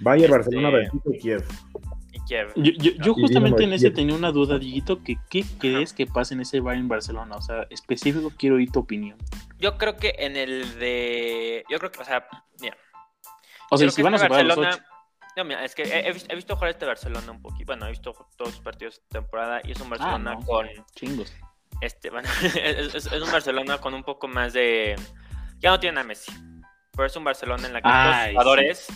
Bayern, Este- Barcelona, Benfica y Kiev. y Kiev. Yo, yo, yo Y justamente en ese Kiev. tenía una duda, Diguito, que ¿qué crees que pasa en ese Bayern Barcelona? O sea, específico quiero oír tu opinión. Yo creo que en el de. Yo creo que, o sea, mira. O sea, si van a este superar los Barcelona- ocho. No, mira, es que he, he vis- he visto jugar este Barcelona un poquito. Bueno, he visto todos sus partidos de temporada y es un Barcelona Ah, no. con. Chingos. Este, bueno, es, es- es un Barcelona con un poco más de. Ya no tiene a Messi. Pero es un Barcelona en la que todos Ay, los jugadores,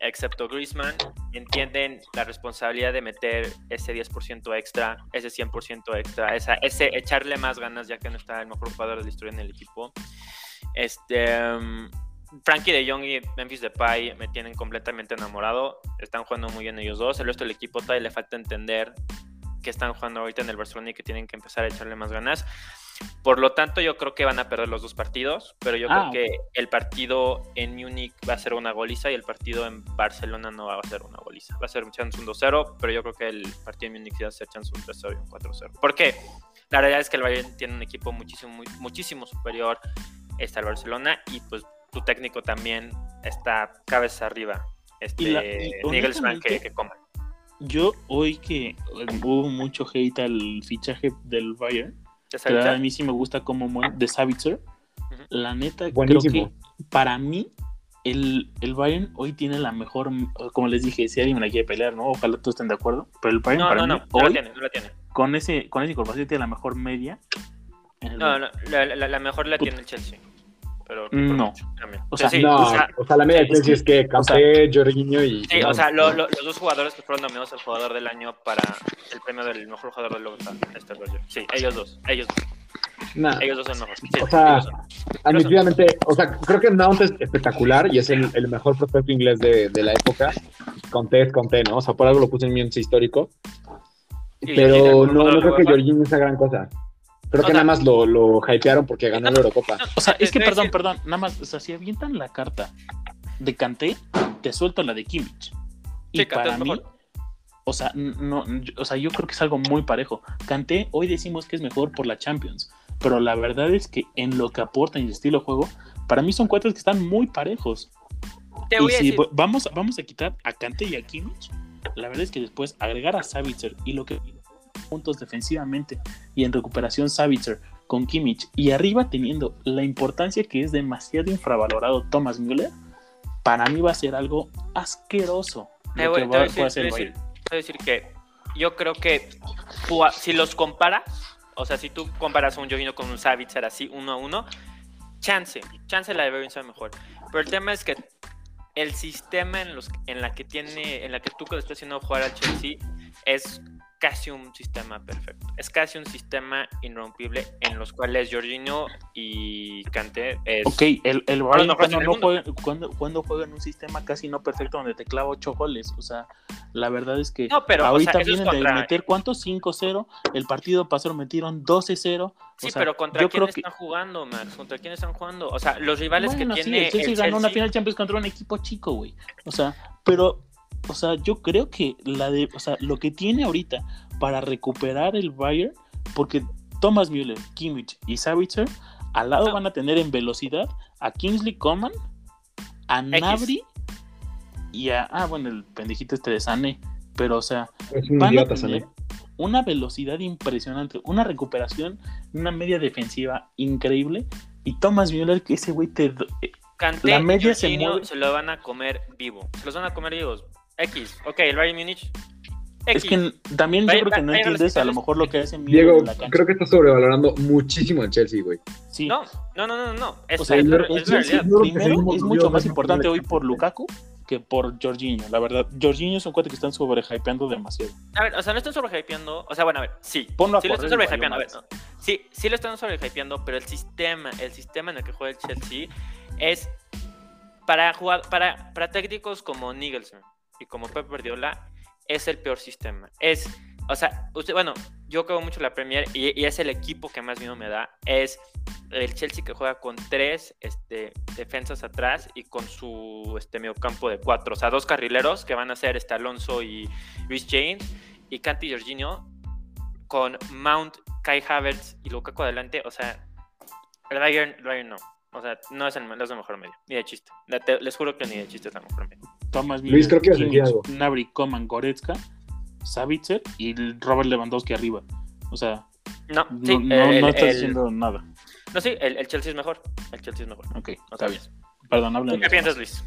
excepto Griezmann, entienden la responsabilidad de meter ese 10% extra, ese 100% extra, esa, ese echarle más ganas ya que no está el mejor jugador de la historia en el equipo. Este. um, Frankie de Jong y Memphis Depay me tienen completamente enamorado. Están jugando muy bien ellos dos. El resto del equipo todavía le falta entender que están jugando ahorita en el Barcelona y que tienen que empezar a echarle más ganas. Por lo tanto, yo creo que van a perder los dos partidos, pero yo Ah, creo que el partido en Múnich va a ser una goliza y el partido en Barcelona no va a ser una goliza. Va a ser un chance un 2-0, pero yo creo que el partido en Múnich va a ser chance un 3-0 y un 4-0. ¿Por qué? La realidad es que el Bayern tiene un equipo muchísimo, muy- muchísimo superior este, al Barcelona y pues tu técnico también está cabeza arriba. Este, Y la- y Nagelsmann que, que coma. Yo hoy que eh, hubo mucho hate al fichaje del Bayern, ¿Ya que a mí sí me gusta como muere, de Savitzer, la neta Buenísimo. creo que para mí el, el Bayern hoy tiene la mejor, como les dije, si alguien me la quiere pelear, ¿no? Ojalá todos estén de acuerdo, pero el Bayern No, para no, no, mí no la hoy tiene, no la tiene. con ese con esa incorporación tiene la mejor media. el No, no, la, la- la mejor la Puta. tiene el Chelsea. Pero por No. O sea, sí, no, o sea, o sea, la media de es Chelsea es que Café, Jorginho y... sí, o sea, lo- lo- los dos jugadores que fueron nominados al jugador del año para el premio del mejor jugador del Europa, este Roger. Sí, ellos dos, ellos dos, Nah, ellos dos son mejores. Sí, O sea, admitidamente, o sea, creo que Mount es espectacular y es el, el mejor prospecto inglés de, de la época. Conté es conté, ¿no? O sea, por algo lo puse en mi once histórico. Pero no, no creo que Jorginho sea gran cosa. Creo O que sea- nada más lo, lo hypearon porque ganó la Eurocopa. No, O sea, es que a perdón, decir- perdón, nada más, o sea, si avientan la carta de Kanté, te suelto la de Kimmich. Y Sí, para mí, mejor. o sea, no, yo- o sea, yo creo que es algo muy parejo. Kanté hoy decimos que es mejor por la Champions, pero la verdad es que en lo que aporta en el estilo de juego, para mí son cuatro que están muy parejos. Te y voy a si decir- vo- vamos, vamos a quitar a Kanté y a Kimmich, la verdad es que después agregar a Savitzer y lo que puntos defensivamente y en recuperación Savitzer con Kimmich y arriba teniendo la importancia que es demasiado infravalorado Thomas Müller, para mí va a ser algo asqueroso Te voy, te va, voy a decir, voy a voy a que yo creo que si los comparas, o sea, si tú comparas a un Jorginho con un Savitzer así, uno a uno, chance, chance la de Bayern sea mejor. Pero el tema es que el sistema en, los, en la que tiene, en la que le estás haciendo jugar al Chelsea es casi un sistema perfecto. Es casi un sistema irrompible en los cuales Jorginho y Kanté es... Ok, el, el Bayern mejores cuando, no juega, cuando, cuando juega en un sistema casi no perfecto donde te clava ocho goles, o sea, la verdad es que No, pero, o ahorita sea, es vienen contra- de meter ¿cuántos? 5-0, el partido pasado metieron 12-0. Sí, o sea, pero ¿contra quién que- están jugando, Max? ¿Contra quién están jugando? O sea, los rivales Bueno, que sí, tiene el Chelsea el ganó una final Champions contra un equipo chico, güey. O sea, pero, o sea, yo creo que la de, o sea, lo que tiene ahorita para recuperar el Bayern, porque Thomas Müller, Kimmich y Savitzer al lado No. van a tener en velocidad a Kingsley Coman, a Nabri y a, ah, bueno, el pendejito este de Sané, pero, o sea, Es un van a tener Sané. una velocidad impresionante, una recuperación, una media defensiva increíble. Y Thomas Müller, que ese güey te. do- eh, la media se mueve. se lo van a comer vivo. Se los van a comer vivos. X. Ok, el Bayern Múnich. X. Es que también yo creo que no vaya- entiendes a lo mejor lo que hace Diego, en la cancha. creo que estás sobrevalorando muchísimo el Chelsea, güey. Sí. No, no, no, no, no. Es, o sea, es el, el primero es mucho más importante hoy por Lukaku que por Jorginho. La verdad, Jorginho es un cuate que están sobrehypeando demasiado. A ver, o sea, no están sobrehypeando. O sea, bueno, a ver, sí. Ponlo a sí lo están sobrehypeando. A ver, no. Sí, sí lo están sobrehypeando, pero el sistema, el sistema en el que juega el Chelsea es para jugar, para, para técnicos como Nigelsson y como Pep Guardiola, es el peor sistema. Es, o sea, usted, bueno, yo juego mucho la Premier y, es el equipo que más miedo me da. Es el Chelsea que juega con tres este, defensas atrás y con su este, mediocampo de cuatro. O sea, dos carrileros que van a ser este, Alonso y Luis James y Kanti y Jorginho con Mount, Kai Havertz y Lukaku adelante. O sea, el Bayern, el Bayern no. O sea, no es el, no es el mejor medio. Ni de chiste. Les juro que ni de chiste es el mejor medio. Thomas Luis, creo que algo. Gnabry, Coman, Goretzka, Savitzer y Robert Lewandowski arriba. O sea, No, no, sí, no, el- no estás el- diciendo nada. no, sí, el, el Chelsea es mejor. El Chelsea es mejor. Ok, No está bien. Perdón, ¿Tú hablen. qué piensas, Luis?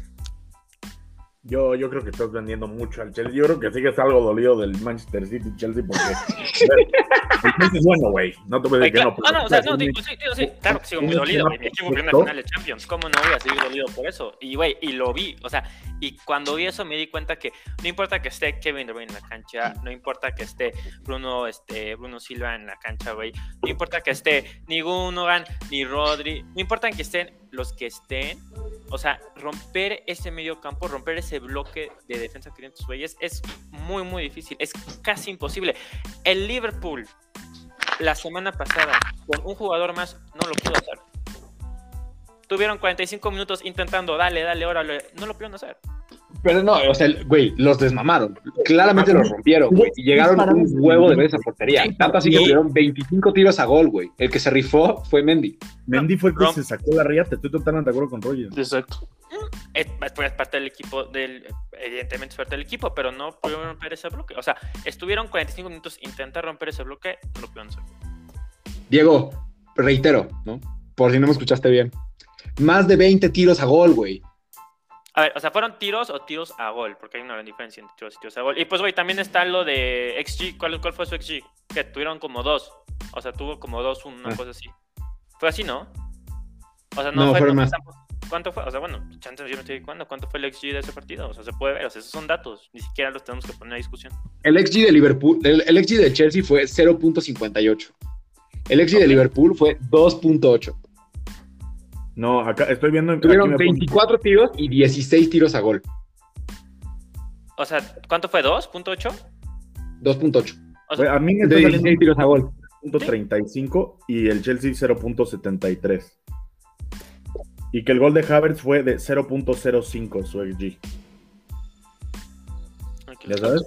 Yo, yo creo que estás vendiendo mucho al Chelsea. Yo creo que sigues algo dolido del Manchester City Chelsea porque es bueno, güey. No te voy a decir que no. no, no, o sea, no, digo, sí, digo, sí, claro que sigo muy dolido, güey. Mi equipo final de Champions. ¿Cómo no voy a seguir dolido por eso? Y, güey, y lo vi, o sea, y cuando vi eso me di cuenta que no importa que esté Kevin De Bruyne en la cancha, no importa que esté Bruno, este, Bruno Silva en la cancha, güey, no importa que esté ni Gundogan, ni Rodri, no importa que estén los que estén, o sea, romper ese medio campo, romper ese bloque de defensa que tienen tus güeyes es muy, muy difícil, es casi imposible. El Liverpool la semana pasada con un jugador más no lo pudo hacer. Tuvieron 45 minutos intentando, dale, dale, órale, no lo pudieron hacer. Pero no, o sea, güey, los desmamaron. Claramente los rompieron, güey. Y llegaron un huevo de veces a portería. Sí, Tanto así que tuvieron 25 tiros a gol, güey. El que se rifó fue Mendy. Mendy fue el que se sacó la riata. Estoy totalmente de acuerdo con Roger. Exacto. Es, es pues, parte del equipo, del, evidentemente es parte del equipo, pero no pudieron romper ese bloque. O sea, estuvieron 45 minutos intentar romper ese bloque, no lo pudieron hacer. Diego, reitero, ¿no? Por si no me escuchaste bien. Más de 20 tiros a gol, güey. A ver, o sea, ¿fueron tiros o tiros a gol? Porque hay una gran diferencia entre tiros y tiros a gol. Y pues, güey, también está lo de XG. ¿Cuál, cuál fue su XG? Que tuvieron como dos. O sea, tuvo como dos, una Ah. cosa así. Fue así, ¿no? O sea, no, No, fue. fueron no, más. ¿Cuánto fue? O sea, bueno, chances yo me estoy cuándo. ¿Cuánto fue el XG de ese partido? O sea, se puede ver. O sea, esos son datos. Ni siquiera los tenemos que poner a discusión. El XG de Liverpool, el, el XG de Chelsea fue 0.58. El XG de Ok. Liverpool fue 2.8. No, acá estoy viendo. aquí Tuvieron pone- 24 tiros y 16 tiros a gol. O sea, ¿cuánto fue? ¿2.8? 2.8. O sea, a mí me De está 16 saliendo tiros a gol. 0.35 y el Chelsea 0.73. Y que el gol de Havertz fue de 0.05 su XG. ¿Ya sabes?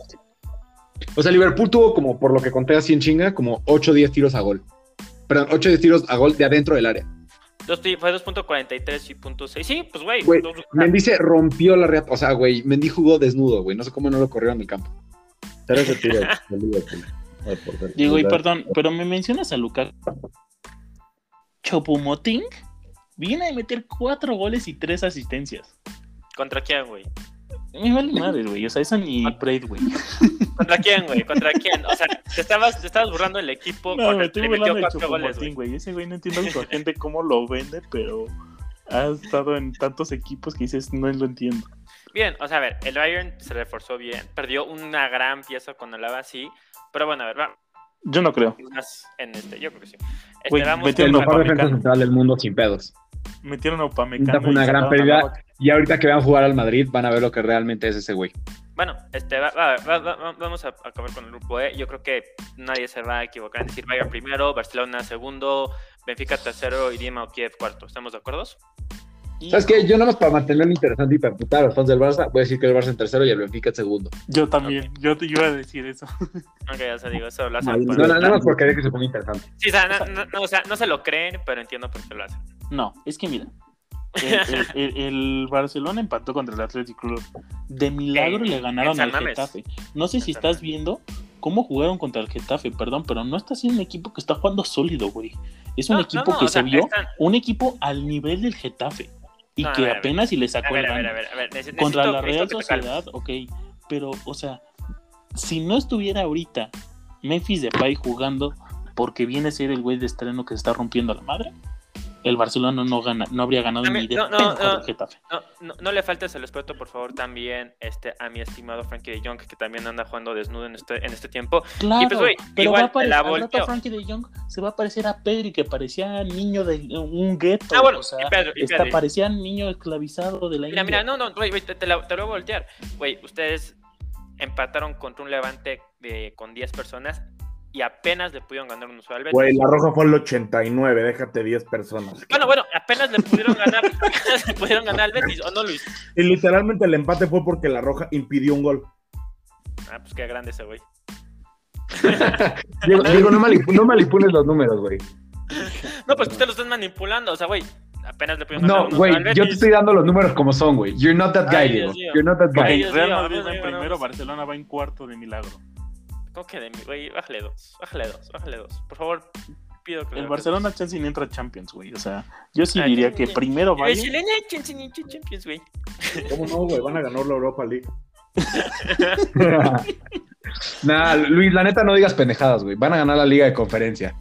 O sea, Liverpool tuvo como, por lo que conté así en chinga, como 8 o 10 tiros a gol. Perdón, 8 o 10 tiros a gol de adentro del área. Fue 2.43 y punto .6. Sí, pues güey. Mendy se rompió la reata. O sea, güey, Mendy jugó desnudo, güey. No sé cómo no lo corrieron del campo. 13 tiros de Liverpool. Al portero. Digo, y perdón, pero me mencionas a Lucas. Chopumoting viene de meter cuatro goles y tres asistencias. ¿Contra quién, güey? Me vale madre, güey. O sea, eso ni Braid, güey. ¿Contra quién, güey? ¿Contra quién? O sea, te estabas, te estabas burlando del equipo No, con el que metió burlando de cuatro goles, güey. Ese güey no entiendo su gente cómo lo vende, pero ha estado en tantos equipos que dices, no lo entiendo. Bien, o sea, a ver, el Bayern se reforzó bien. Perdió una gran pieza con Alaba, sí. Pero bueno, a ver, va Yo no creo. más en este. Yo creo que sí. Este, vamos vete El mejor defensa central del mundo sin pedos. Metieron a Upamecano. Esta fue una gran a pérdida. Y ahorita que vean jugar al Madrid, van a ver lo que realmente es ese güey. Bueno, este, va- va- va- va- vamos a acabar con el grupo E. Yo creo que nadie se va a equivocar en decir Bayern primero, Barcelona segundo, Benfica tercero y Dima o Kiev cuarto. ¿Estamos de acuerdo? ¿Sabes qué? Yo nada más para mantenerlo interesante y para putar a los fans del Barça, voy a decir que el Barça en tercero y el Benfica en segundo. Yo también. Yo te iba a decir eso. Ok, ya se digo, eso lo hacen. Por- No, no, nada más porque quería que se ponga interesante. Sí, o sea, no, no- no, o sea, no se lo creen, pero entiendo por qué lo hacen. No, es que mira. El, el- el- el Barcelona empató contra el Athletic Club. De milagro le ganaron al. Getafe. No sé si estás viendo cómo jugaron contra el Getafe, perdón, pero no está siendo un equipo que está jugando sólido, güey. Es un No, equipo no, no, que se sea, vio, están- un equipo al nivel del Getafe. Y que ver, apenas si le sacó el nece- Contra la Real. Sociedad, ok. Pero, o sea, si no estuviera ahorita Memphis Depay jugando porque viene a ser el güey de estreno que se está rompiendo a la madre, el Barcelona no gana, no habría ganado mí- ni de no, no, no. Getafe. No, le faltes el respeto, por favor, también este, a mi estimado Frankie de Jong, que también anda jugando desnudo en este, en este tiempo. Claro, pues, güey, pero igual va a parecer, la. Frankie de Jong se va a parecer a Pedri, que parecía niño de un gueto. Ah, bueno, o sea, y Pedro, y está- Pedri. parecía niño esclavizado de la Mira, India. mira, no, no, güey, güey, te, te la- te lo voy a voltear. Güey, ustedes empataron contra un levante de, con 10 personas y apenas le pudieron ganar un usual al Betis. Güey, la roja fue el 89, déjate 10 personas. Bueno, bueno, apenas le pudieron ganar, apenas le pudieron ganar al Betis, ¿o no, Luis? Y literalmente el empate fue porque la roja impidió un gol. Ah, pues qué grande ese güey. Diego, Diego, no, manipu- no manipules los números, güey. No, pues ustedes lo están manipulando, o sea, güey, apenas le pudieron ganar No, güey, al Betis. yo te estoy dando los números como son, güey. You're not that guy, Ay, Diego. Dios. You're not that guy. Dios Real Madrid va en primero. Barcelona va en cuarto de milagro. ¿Cómo que de mi, güey? Bájale dos, bájale dos, bájale dos. Por favor, pido que El lo Barcelona ni entra a Champions, güey. O sea, yo sí Ay, diría que primero vaya. le echan Champions, güey. ¿Cómo no, güey? Van a ganar la Europa League. nah, Luis, la neta no digas pendejadas, güey. Van a ganar la liga de conferencia.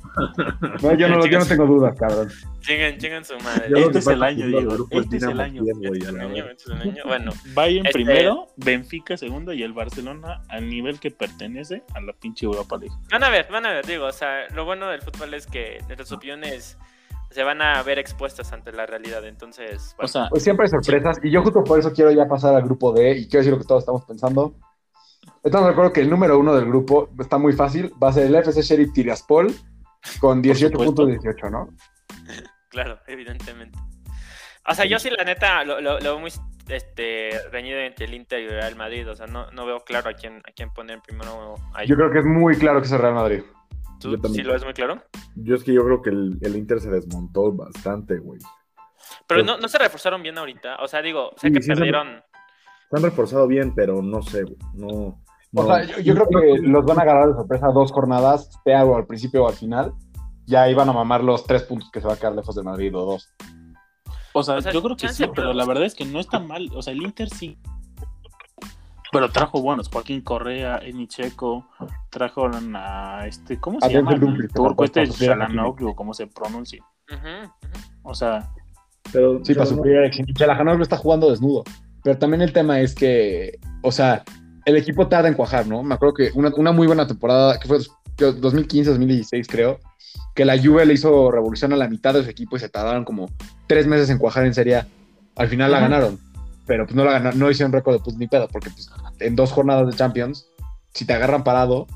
No, yo, no, yo no tengo dudas, cabrón. Chingan, chingan su madre. Yo Este que es el año, Diego, grupos este es el año. Este la año, este Bueno, Bayern Este- primero, Benfica segundo y el Barcelona al nivel que pertenece a la pinche Europa League. van a ver, van a ver, digo, o sea, lo bueno del fútbol es que nuestras opiniones se van a ver expuestas ante la realidad, entonces, bueno, O sea, Pues siempre hay sorpresas. Y yo justo por eso quiero ya pasar al grupo D y quiero decir lo que todos estamos pensando. Entonces recuerdo que el número uno del grupo está muy fácil. Va a ser el FC Sheriff Tiraspol con 18 supuesto. puntos 18, ¿no? claro, evidentemente. O sea, yo sí, la neta, lo, lo, lo veo muy este, reñido entre el Inter y el Real Madrid, o sea, no, no veo claro a quién, a quién poner primero ahí. Yo creo que es muy claro que es el Real Madrid. ¿Tú sí lo ves muy claro? Yo es que yo creo que el, el Inter se desmontó bastante, güey. Pero Pues- no, no se reforzaron bien ahorita, o sea, digo, sé Sí, que sí se- perdieron... Se han reforzado bien, pero no sé, güey. No, O no. sea, yo, yo creo que los van a agarrar de sorpresa dos jornadas, sea o al principio o al final. Ya van a mamar los tres puntos que se va a quedar lejos de Madrid o dos. o sea, o sea, yo creo que sí, pero pero- la verdad es que no está mal. O sea, el Inter sí. Pero trajo buenos, Joaquín Correa, Eni Checo, trajo a este, ¿cómo se A llama? El turco este a Shalanoglu, o como se pronuncia. O sea, Pero, Sí, para no- suplir a Alexis. Chalajanoglu está jugando desnudo. Pero también el tema es que, o sea, el equipo tarda en cuajar, ¿no? Me acuerdo que una, una muy buena temporada, que fue 2015-2016, creo, que la Juve le hizo revolución a la mitad de su equipo y se tardaron como tres meses en cuajar en Serie. Al final la ganaron, pero pues no la ganaron, no hicieron récord de pues ni pedo, porque pues, en dos jornadas de Champions, si te agarran parado,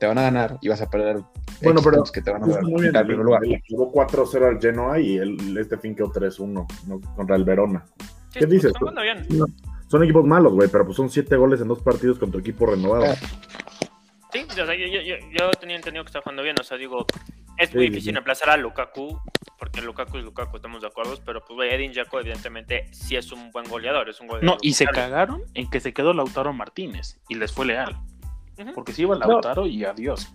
te van a ganar y vas a perder Bueno, pero que te van a dar Muy bien, en primer lugar. le jugó 4-0 al Genoa y el, este fin quedó 3-1 ¿no? contra el Verona. Sí, ¿Qué dices? está jugando bien. Son equipos malos, güey, pero pues son 7 goles en dos partidos con tu equipo renovado. Sí, o sea, yo, yo, yo, tenía entendido que está jugando bien. O sea, digo, es muy Sí, difícil sí. reemplazar a Lukaku, porque Lukaku es Lukaku, estamos de acuerdo. Pero pues, güey, Edin Dzeko, evidentemente, sí es un buen goleador. Es un goleador No, y se cagaron en que se quedó Lautaro Martínez y les fue leal. Porque se iba Lautaro y adiós.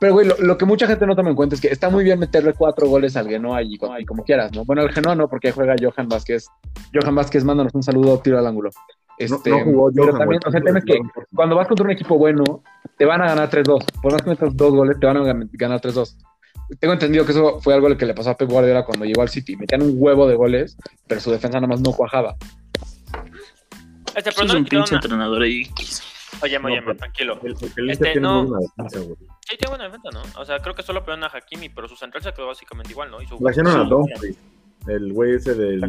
Pero, güey, lo, lo que mucha gente no toma en cuenta es que está muy bien meterle cuatro goles al Genoa y, y como quieras, ¿no? Bueno, al Genoa no, porque ahí juega Johan Vázquez. Johan Vázquez, mándanos un saludo, tiro al ángulo. Este, no jugó pero Johan, también, o sea, el tema es que cuando vas contra un equipo bueno, te van a ganar 3-2. Por más que metas dos goles, te van a gan- ganar 3-2. Tengo entendido que eso fue algo que le pasó a Pep Guardiola cuando llegó al City. Metían un huevo de goles, pero su defensa nada más no cuajaba. Este, es un pinche entrenador X. Oye, No, oye, tranquilo. El, Este, tiene no. buena defensa, güey. Sí, tiene buena defensa, ¿no? O sea, creo que solo perdieron a Hakimi, pero su central se quedó básicamente igual, ¿no? Y su... Trajeron a. Dumfries, el güey ese del.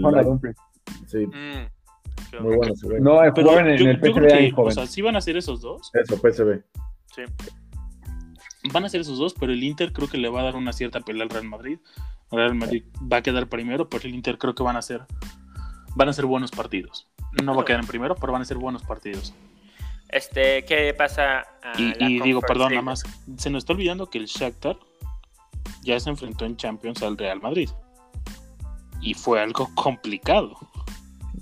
Sí, Mm. Muy bueno ese güey. No, Pero jugaban en yo, el PSV ahí, que, joven. o sea, sí van a ser esos dos. Eso, PSV. Sí. Van a ser esos dos, pero el Inter creo que le va a dar una cierta pelea al Real Madrid. El Real Madrid va a quedar primero, pero el Inter creo que van a ser van a ser buenos partidos. No va a quedar en primero, pero van a ser buenos partidos. Este, ¿qué pasa? a Y, la y digo, perdón, nada más, se nos está olvidando que el Shakhtar ya se enfrentó en Champions al Real Madrid. Y fue algo complicado.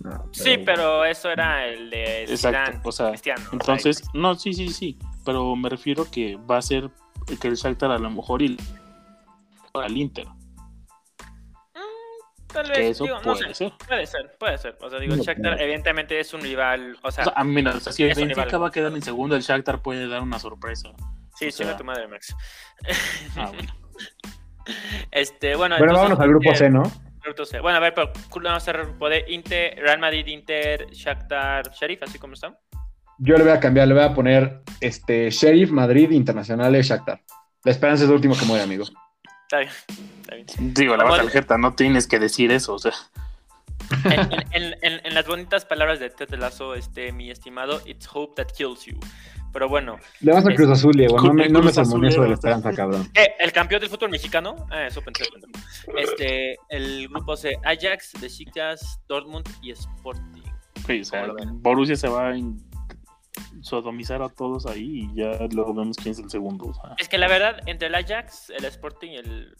No, Sí, pero eso era el de Exacto, Zidane, o sea, Cristiano. Entonces, no, sí, sí, sí, pero me refiero que va a ser que el Shakhtar a lo mejor y al Inter, tal vez, que eso digo, no puede sé, ser. puede ser, puede ser. O sea, digo, el Shakhtar no. evidentemente es un rival, o sea, O sea, a o sea, si el Benfica rival. va a quedar en segundo, el Shakhtar puede dar una sorpresa. sí, o sea- chinga tu madre, Max. Ah, bueno. Este, bueno, Bueno, entonces, vámonos al grupo eh, C, ¿no? grupo C. Bueno, a ver, pero vamos a hacer grupo de Inter, Real Madrid, Inter, Shakhtar, Sheriff, así como están. Yo le voy a cambiar, le voy a poner este Sheriff, Madrid, Internacionales, Shakhtar. La esperanza es lo último que muere, amigo. Está bien, está bien. Digo, la Vamos- tarjeta, no tienes que decir eso, o sea. En, en- en- en las bonitas palabras de Ted Lasso, este, mi estimado, it's hope that kills you. Pero bueno, Le vas a Cruz Azul, Diego. No me, no me eso de la Azulero. esperanza, cabrón. eh, el campeón del fútbol mexicano, ah, eso pensé. Este, el grupo C, Ajax, Besiktas, Dortmund y Sporting. Borussia se va in- sodomizar a todos ahí y ya luego vemos quién es el segundo. o sea. Es que la verdad, entre el Ajax, el Sporting y el.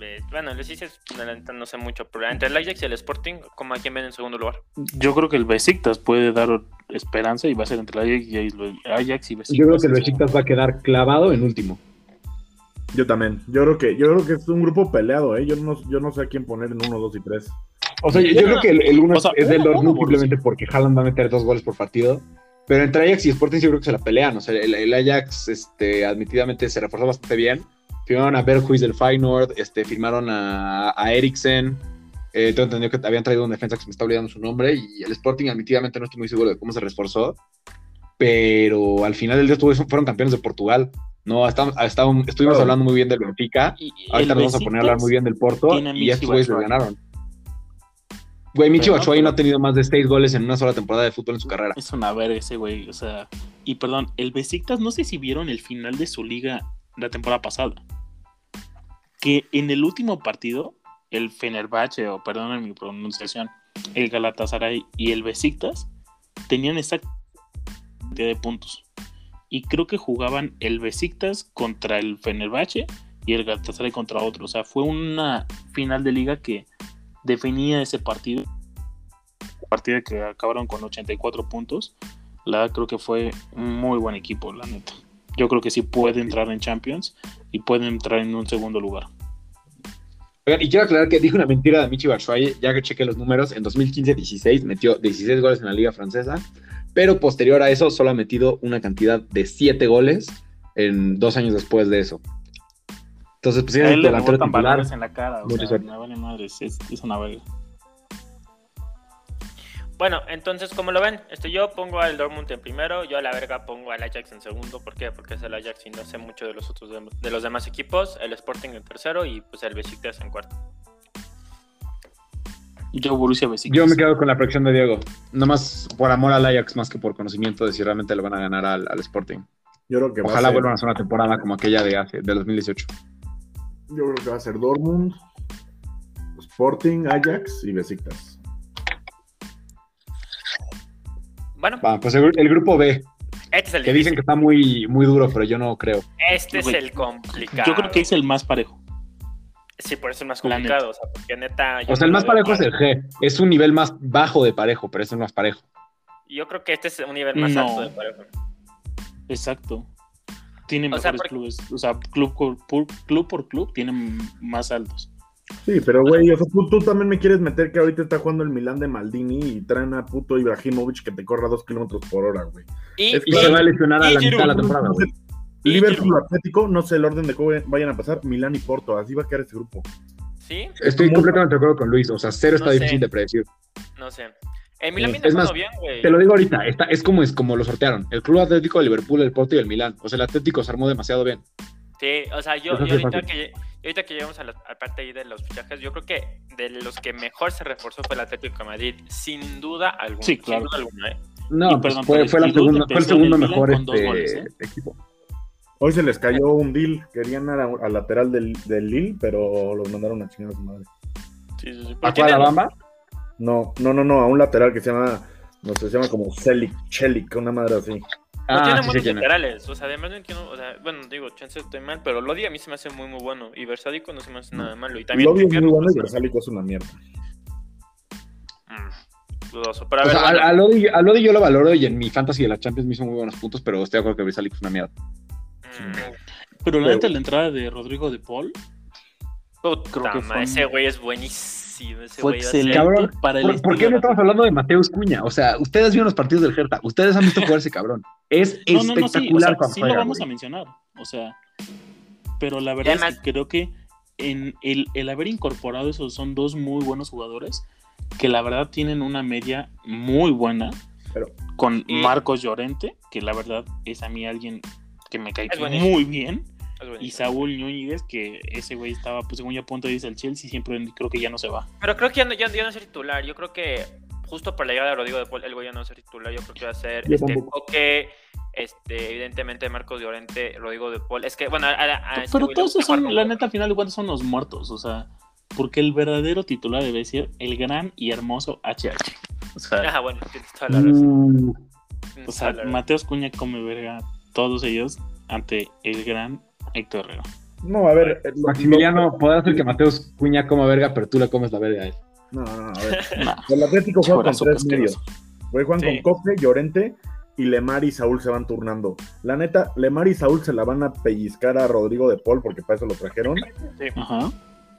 eh, bueno, el Besiktas, la neta, no sé mucho, pero entre el Ajax y el Sporting, como a quién ven en segundo lugar. Yo creo que el Besiktas puede dar esperanza y va a ser entre el Ajax y el Ajax y Besiktas. Yo creo que el Besiktas va a quedar clavado en último. Yo también. Yo creo que, yo creo que es un grupo peleado, ¿eh? Yo no, yo no sé a quién poner en uno, dos y tres. O sea, yo, yo creo que el, el uno O sea, es del Dortmund simplemente porque Haaland va a meter dos goles por partido. Pero entre Ajax y Sporting yo creo que se la pelean. O sea, el, el Ajax este, admitidamente se reforzó bastante bien. Firmaron a Berghuis del Feyenoord, este, firmaron a, a Eriksen. Eh, tengo entendido que habían traído un defensa que se me está olvidando su nombre. Y el Sporting admitidamente no estoy muy seguro de cómo se reforzó. Pero al final del día estuvo- fueron campeones de Portugal. No, estuvimos hablando muy bien del Benfica. Ahorita nos vamos a poner a hablar muy bien del Porto y estos güeyes lo ganaron. Güey, Michi no, Batshuayi no ha tenido más de seis goles en una sola temporada de fútbol en su carrera. Es una verga ese güey, o sea. Y perdón, el Besiktas, no sé si vieron el final de su liga la temporada pasada. Que en el último partido, el Fenerbahce, o perdón mi pronunciación, el Galatasaray y el Besiktas tenían exacta cantidad de puntos. Y creo que jugaban el Besiktas contra el Fenerbahce y el Galatasaray contra otro. O sea, fue una final de liga que definía ese partido. Partido que acabaron con 84 puntos. La creo que fue un muy buen equipo, la neta. Yo creo que sí puede entrar en Champions y puede entrar en un segundo lugar. Oigan, y quiero aclarar que dije una mentira de Michi Batshuayi, ya que chequé los números, en 2015-16 metió 16 goles en la liga francesa, pero posterior a eso solo ha metido una cantidad de 7 goles en dos años después de eso. Entonces, pues sí, A es él el le delantero titular. en la cara. O sea, me vale madres, es, es una verga. Bueno, entonces, como lo ven, este, yo pongo al Dortmund en primero, yo a la verga pongo al Ajax en segundo. ¿Por qué? Porque es el Ajax y no sé mucho de los otros de, de los demás equipos. El Sporting en tercero y pues el Besiktas en cuarto. Yo Borussia Besiktas. Yo me quedo con la proyección de Diego, nomás por amor al Ajax más que por conocimiento de si realmente le van a ganar al, al Sporting. Yo creo que va Ojalá a ser, vuelvan a hacer una temporada como aquella de hace, del 2018. Yo creo que va a ser Dortmund, Sporting, Ajax y Besiktas. Bueno, Va, pues el, el grupo B, este es el que dicen que está muy, muy duro, pero yo no creo. Este es el complicado. Yo creo que es el más parejo. Sí, por eso es más complicado. O sea, porque neta. O sea, el más parejo es el G. Es un nivel más bajo de parejo, pero es el más parejo. Yo creo que este es un nivel más No. alto de parejo. Exacto. Tiene O sea, mejores porque- clubes. O sea, club por, club por club tienen más altos. Sí, pero güey, o sea, tú, tú también me quieres meter que ahorita está jugando el Milán de Maldini y traen a puto Ibrahimovic que te corra dos kilómetros por hora, güey. Y, Es Y que- se va a lesionar a y la mitad de la temporada, güey. Y Liverpool Atlético, no sé el orden de cómo vayan a pasar, Milán y Porto, así va a quedar este grupo. sí, Estoy completamente de acuerdo con Luis. O sea, cero está sé. difícil de predecir. no sé. El Milan Sí. viene Es jugando más, bien, güey. Te lo digo ahorita, está, es como es como lo sortearon. El Club Atlético de Liverpool, el Porto y el Milán. O sea, el Atlético se armó demasiado bien. Sí, o sea, yo, ahorita, que, ahorita que llegamos a la a parte ahí de los fichajes, yo creo que de los que mejor se reforzó fue el Atlético de Madrid, sin duda alguna. Sí, claro. Sin duda alguna, ¿eh? No, pues perdón, fue, la segunda- fue el el segundo Milan mejor este, goles, ¿eh? equipo. Hoy se les cayó un deal, querían a- al lateral del, del Lille, pero los mandaron a chingar a su madre. Sí, sí, sí. ¿A Pero cuál, la Bamba? No, no, no, no, a un lateral que se llama, no sé, se llama como Celik, Chelik, una madre así. No Ah, tiene sí sé buenos quién es. laterales, o sea, además no entiendo, o sea, bueno, digo, chance estoy mal, pero Lodi a mí se me hace muy, muy bueno, y Versádico no se me hace nada malo, y también... Lobby es muy no bueno y Versálico es una mierda. Mm, dudoso, pero a O ver, sea, bueno, a, a Lodi, a Lodi yo lo valoro y en mi fantasy de la Champions me hizo muy buenos puntos, pero estoy de acuerdo que Brisalic es una mierda. mm, Pero la neta, la entrada de Rodrigo de Paul puta creo que ma, fue- ese güey es buenísimo, ese fue excelente Cabrón, para el ¿Por, por qué no estamos hablando de Mateus Cuña? O sea, ustedes vieron los partidos del Hertha, ustedes han visto jugar ese cabrón. Es No, no, no, sí, o espectacular sea, cuando sí lo vamos güey. a mencionar. O sea, pero la verdad además- es que creo que en el, el haber incorporado esos son dos muy buenos jugadores que la verdad tienen una media muy buena Pero- con Marcos Llorente, que la verdad es a mí alguien que me cae muy bien. Y Saúl Ñúñiguez, que ese güey estaba, pues según yo a punto de irse al Chelsea, siempre creo que ya no se va. Pero creo que ya no, ya, ya no es titular. Yo creo que justo por la llegada de Rodrigo de Paul, el güey ya no va a ser titular. Yo creo que va a ser este. Coque, este, evidentemente Marcos Llorente, Rodrigo de Paul. Es que, bueno, a, a- a este Pero le todos son, la neta, al final de cuentas son los muertos, o sea, porque el verdadero titular debe ser el gran y hermoso HH. O sea, Ah, bueno, tienes toda la razón. Mm, tienes o sea toda la razón. Mateos Cuña come verga, todos ellos ante el gran Héctor Herrera. No, a ver. eh, lo- Maximiliano, podrá ser que Mateus Cuña coma verga, pero tú le comes la verga a él. lo- no, no, a ver. Nah, El Atlético juega con tres medios. Güey, juegan Sí. con Coque, Llorente y Lemar y Saúl se van turnando. La neta, Lemar y Saúl se la van a pellizcar a Rodrigo de Paul porque para eso lo trajeron. Ajá.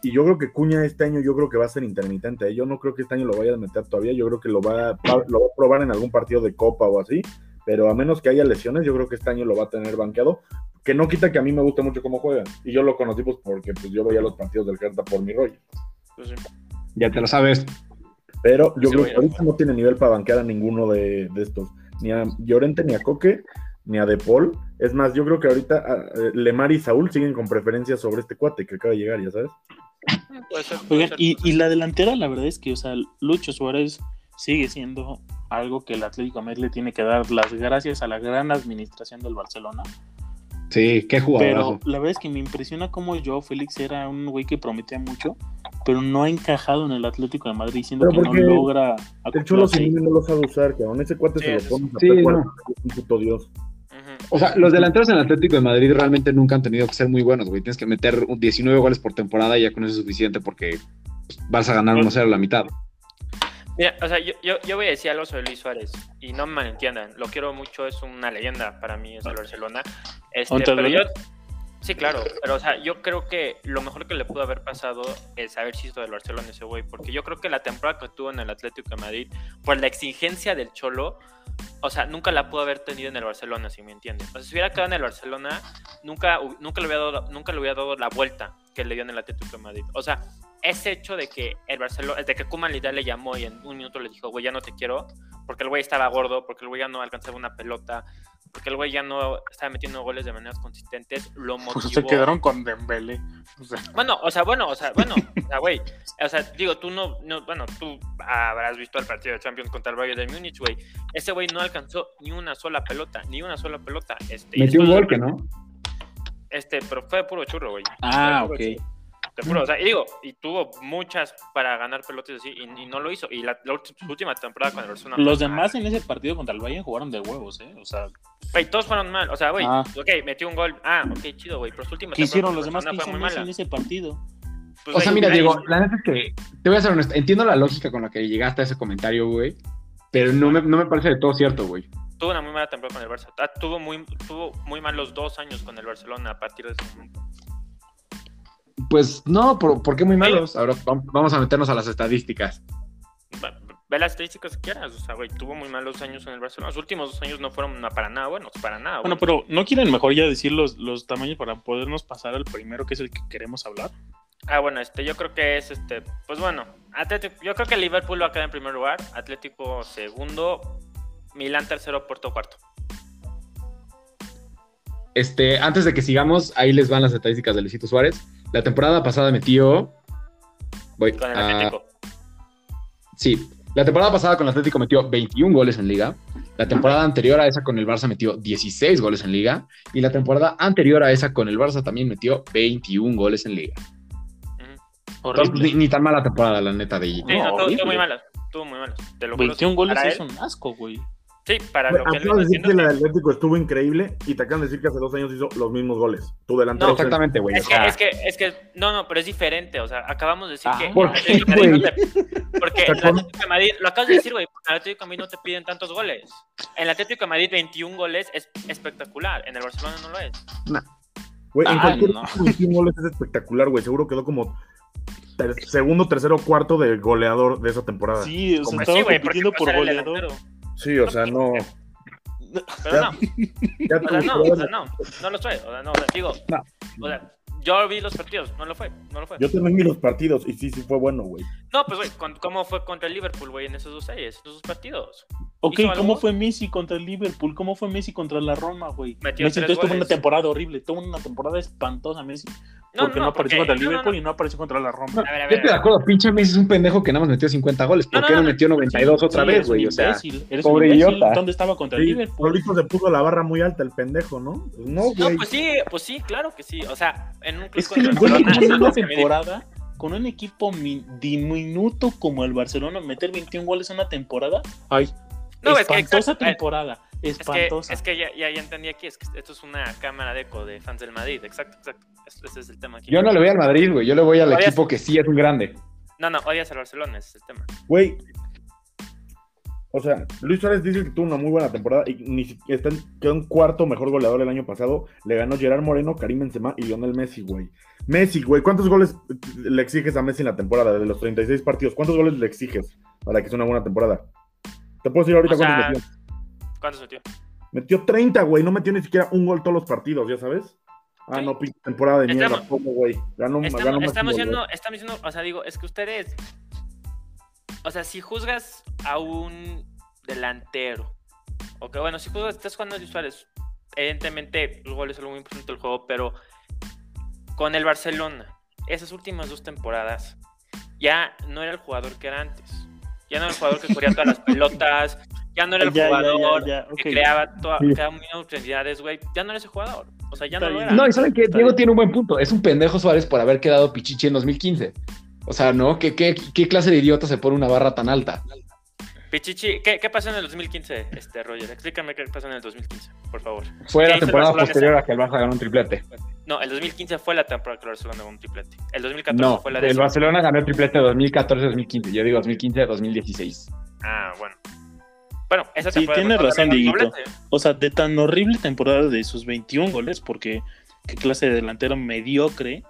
Y yo creo que Cuña este año yo creo que va a ser intermitente. ¿eh? Yo no creo que este año lo vaya a meter todavía. Yo creo que lo va, a, lo va a probar en algún partido de Copa o así. Pero a menos que haya lesiones, yo creo que este año lo va a tener banqueado. Que no quita que a mí me guste mucho cómo juegan. Y yo lo conocí pues porque pues, yo veía los partidos del Hertha por mi rollo. Pues sí. Ya te lo sabes. Pero yo Sí, creo que ahorita no tiene nivel para banquear a ninguno de, de estos. Ni a Llorente, ni a Coque, ni a De Paul. Es más, yo creo que ahorita ah, eh, Lemar y Saúl siguen con preferencia sobre este cuate que acaba de llegar, ya sabes. Puede ser, puede Oigan, ser, y, y la delantera, la verdad es que, o sea, Lucho Suárez sigue siendo algo que el Atlético de Madrid le tiene que dar las gracias a la gran administración del Barcelona. Sí, qué Pero jugadorazo. la verdad es que me impresiona cómo Joao Félix era un güey que prometía mucho, pero no ha encajado en el Atlético de Madrid, siendo Pero que no logra El Cholo. Simeone no lo sabe usar, que aún ese cuate Sí, se lo pone sí. No. es un puto dios. O sea, los delanteros en el Atlético de Madrid realmente nunca han tenido que ser muy buenos, güey. Tienes que meter un 19 goles por temporada y ya con eso es suficiente porque pues, vas a ganar 1-0 a la mitad. Mira, o sea, yo, yo, yo voy a decir algo sobre Luis Suárez y no me malentiendan, lo quiero mucho, es una leyenda para mí, es el Barcelona. Este, ¿Aún te pero yo, sí, claro, pero o sea, yo creo que lo mejor que le pudo haber pasado es haber sido del Barcelona ese güey, porque yo creo que la temporada que tuvo en el Atlético de Madrid, por la exigencia del Cholo, o sea, nunca la pudo haber tenido en el Barcelona, si me entiendes. O sea, si hubiera quedado en el Barcelona, nunca, nunca, le, hubiera dado, nunca le hubiera dado la vuelta que le dio en el Atlético de Madrid. O sea, ese hecho de que el Barcelona, de que Koeman Lidl le llamó y en un minuto le dijo, güey, ya no te quiero, porque el güey estaba gordo, porque el güey ya no alcanzaba una pelota, porque el güey ya no estaba metiendo goles de maneras consistentes, lo motivó. Pues se quedaron con Dembele. O sea, Bueno, o sea, bueno, o sea, bueno, o sea, güey, o sea, digo, tú no, no, bueno, tú habrás visto el partido de Champions contra el Bayern de Múnich, güey. Ese güey no alcanzó ni una sola pelota, ni una sola pelota. Este, y Metió un gol que no. Este, pero fue puro churro, güey. Ah, ok. churro. Te juro, o sea, y digo, y tuvo muchas para ganar pelotas así, y, y no lo hizo. Y la, última temporada con el Barcelona. Los demás en ese partido contra el Bayern jugaron de huevos, ¿eh? O sea, Güey, todos fueron mal. O sea, güey, Ah. ok, metió un gol. Ah, ok, chido, güey. Pero su última ¿qué hicieron los temporada demás que fue muy en ese partido? Pues, O sea, mira, ahí- Diego, la neta es que te voy a ser honesto. Entiendo la lógica con la que llegaste a ese comentario, güey. Pero no me, no me parece de todo cierto, güey. tuvo una muy mala temporada con el Barça. Ah, tuvo muy, tuvo muy malos dos años con el Barcelona a partir de ese momento. Pues no, ¿por, por qué muy malos? Ahora vam- vamos a meternos a las estadísticas. Ve las estadísticas que quieras. O sea, güey, tuvo muy malos años en el Barcelona. Los últimos dos años no fueron para nada buenos, para nada. Bueno, buenos. pero ¿no quieren mejor ya decir los, los tamaños para podernos pasar al primero, que es el que queremos hablar? Ah, bueno, este, yo creo que es este, pues bueno, Atlético, yo creo que Liverpool va a quedar en primer lugar, Atlético segundo, Milán tercero, Puerto cuarto. Este, antes de que sigamos, ahí les van las estadísticas de Luisito Suárez. La temporada pasada metió. Voy Con el a- Atlético. Sí, la temporada pasada con el Atlético metió 21 goles en liga. La temporada anterior a esa con el Barça metió 16 goles en liga. Y la temporada anterior a esa con el Barça también metió 21 goles en liga. Entonces, ni, ni tan mala temporada, la neta, de Sí, No, horrible. muy malas, tuvo muy malas. Te lo juro. 21 goles es un asco, güey. Sí, para lo que él Acabas viene de decir que del Atlético estuvo increíble y te acaban de decir que hace dos años hizo los mismos goles. Tu delantero. No, Exactamente, güey. Es o que, sea, es que, es que, no, no, pero es diferente. O sea, acabamos de decir Ah, que. ¿por el qué, no te- Porque el Atlético de Madrid, lo acabas de decir, güey, porque el Atlético de Madrid no te piden tantos goles. En el Atlético de Madrid, 21 goles es espectacular. En el Barcelona no lo es. Güey, en Ah, cualquier no. 21 goles es espectacular, güey. Seguro quedó como ter- segundo, tercero, cuarto de goleador de esa temporada. Sí, o sea, estaba Sí, compitiendo por el goleador. delantero. O sea, no. Pero no, Ya o sea, tu no, o sea, no, no lo fue. O sea, no, o sea, digo, No. o sea, yo vi los partidos, no lo fue, no lo fue. Yo también vi los partidos y sí, sí fue bueno, güey. No, pues, güey, ¿cómo fue contra el Liverpool, güey, en esos dos series, en esos dos partidos? Ok, ¿Hizo ¿cómo fue Messi contra el Liverpool? ¿Cómo fue Messi contra la Roma, güey? Metió Messi entonces tuvo una temporada horrible, tuvo una temporada espantosa Messi. No, porque no, no, apareció porque- contra el no, no, Liverpool no. y no apareció contra la Roma. A ver, a yo estoy de acuerdo, pinche Messi es un pendejo que nada más metió 50 goles. ¿Por No, qué no, metió 92 otra Sí, vez, eres un güey? O sea, eres pobre un idiota. ¿Dónde estaba contra el Liverpool? solito se puso la barra muy alta el pendejo, ¿no? Pues no, pues sí, pues sí, claro que sí. O sea, en un club Es que contra el una temporada, con un equipo mi- diminuto como el Barcelona, meter 21 goles en una temporada. Ay, No, es que espantosa temporada. Es que, Espantosa. es que ya, ya, ya entendí aquí, es que esto es una cámara de eco de fans del Madrid, exacto, exacto. Ese es el tema aquí. yo no le voy al Madrid, güey. Yo le voy al equipo que sí es un grande. No, no, odias al Barcelona, ese es el tema. Güey. O sea, Luis Suárez dice que tuvo una muy buena temporada y ni siquiera está en, quedó en cuarto mejor goleador el año pasado. Le ganó Gerard Moreno, Karim Benzema y Lionel Messi, güey. Messi, güey, ¿cuántos goles le exiges a Messi en la temporada? De los 36 partidos, ¿cuántos goles le exiges para que sea una buena temporada? Te puedo decir ahorita O sea, cuántos metió. ¿Cuántos metió? Metió 30, güey, no metió ni siquiera un gol todos los partidos, ¿ya sabes? Ah, Sí. no, pinche temporada de mierda, Estamos- ¿cómo, güey? Ganó, ganó Estamos, máximo estamos diciendo, estamos diciendo, o sea, digo, es que ustedes, o sea, si juzgas a un delantero, o que bueno, si juzgas, estás jugando a Suárez, evidentemente los goles son algo muy importante del juego, pero con el Barcelona, esas últimas dos temporadas, ya no era el jugador que era antes. Ya no era el jugador que corría todas las pelotas, ya no era el Ya, ya, ya, jugador ya, que ok. creaba, toda, Sí. creaba muchas oportunidades, güey. Ya no era ese jugador. O sea, ya Está no lo bien. era. No, y ¿saben qué? Está Diego bien. tiene un buen punto. Es un pendejo Suárez por haber quedado pichichi en 2015. O sea, ¿no? ¿Qué, qué, qué clase de idiota se pone una barra tan alta? Pichichi, ¿qué, ¿qué pasó en el 2015, este, Roger? Explícame qué pasó en el 2015, por favor. Fue ¿Qué la temporada posterior a que el Barça ganó un triplete. No, el 2015 fue la temporada que el Barcelona ganó un triplete. El 2014 No, fue la el décima. Barcelona ganó el triplete 2014-2015. Yo digo 2015-2016. Ah, bueno. Bueno, esa Sí, temporada. tienes fue razón. Dieguito. O sea, de tan horrible temporada de sus 21 goles, porque qué clase de delantero mediocre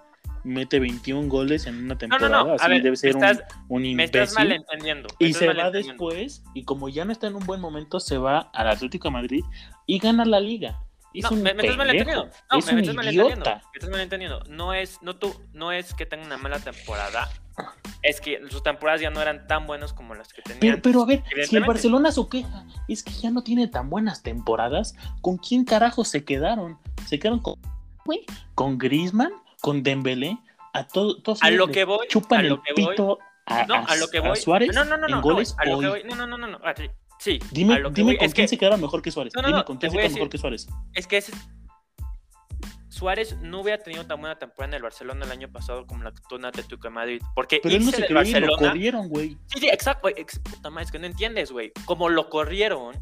mete 21 goles en una No, temporada. no, no. A Así ver, debe ser un- estás- un, me estás imbécil. malentendiendo. me Y estás se va malentendiendo. después, y como ya no está en un buen momento, se va al Atlético de Madrid y gana la liga. No, me, me estás malentendiendo. No, es me, estás malentendiendo. idiota. Me estás malentendiendo. No es, no, tú, no es que tenga una mala temporada. es que sus temporadas ya no eran tan buenas como las que tenían. Pero, pero a ver, si el. Barcelona su queja es que ya no tiene tan buenas temporadas, ¿con quién carajo se quedaron? Se quedaron con, güey, con Griezmann, con Dembélé, a todo, todos A lo que voy, chupan a lo el que voy. pito a, No, a lo que voy. Suárez no, no, no, en no, no, goles a lo que hoy. voy. No, no, no, no, no. Sí, Dime, a lo que dime voy con es quién que, se quedaron mejor que Suárez. No, no, dime no, con quién se voy a quedaron mejor que Suárez. es que ese- Suárez no hubiera tenido tan buena temporada en el Barcelona el año pasado como la que tuvo en Atlético de Madrid. Porque Pero él no se quedó y lo corrieron, güey. Sí, sí, exacto, ex- puta madre, es que no entiendes, güey. Como lo corrieron,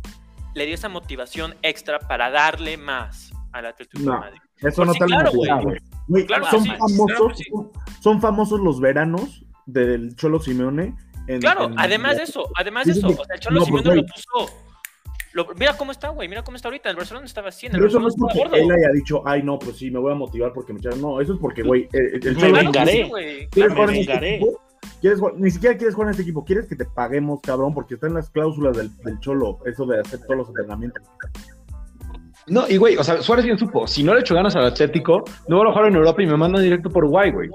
le dio esa motivación extra para darle más al Atlético de No. Madrid. Eso Pues no sí, te claro, güey. Claro son, sí, famosos, claro que sí. son, son famosos los veranos del Cholo Simeone. En- Claro, en- además de eso, además de eso, o sea, el Cholo No, pues, Simeone lo puso. lo- mira cómo está, güey, mira cómo está ahorita. El Barcelona estaba así, en el Pero eso no es porque gordo. él haya dicho, ay, no, pues sí, me voy a motivar porque me echaron. No, eso es porque, güey, eh, el, el Me Cholo- vengaré. Güey. ¿Quieres me este vengaré. ¿Quieres jugar- Ni siquiera quieres jugar en este equipo, quieres que te paguemos, cabrón, porque está en las cláusulas del, del Cholo, eso de hacer todos los entrenamientos. No, y güey, o sea, Suárez bien supo, si no le echo ganas al Atlético, no voy a jugar en Europa y me mandan directo por Uruguay, güey.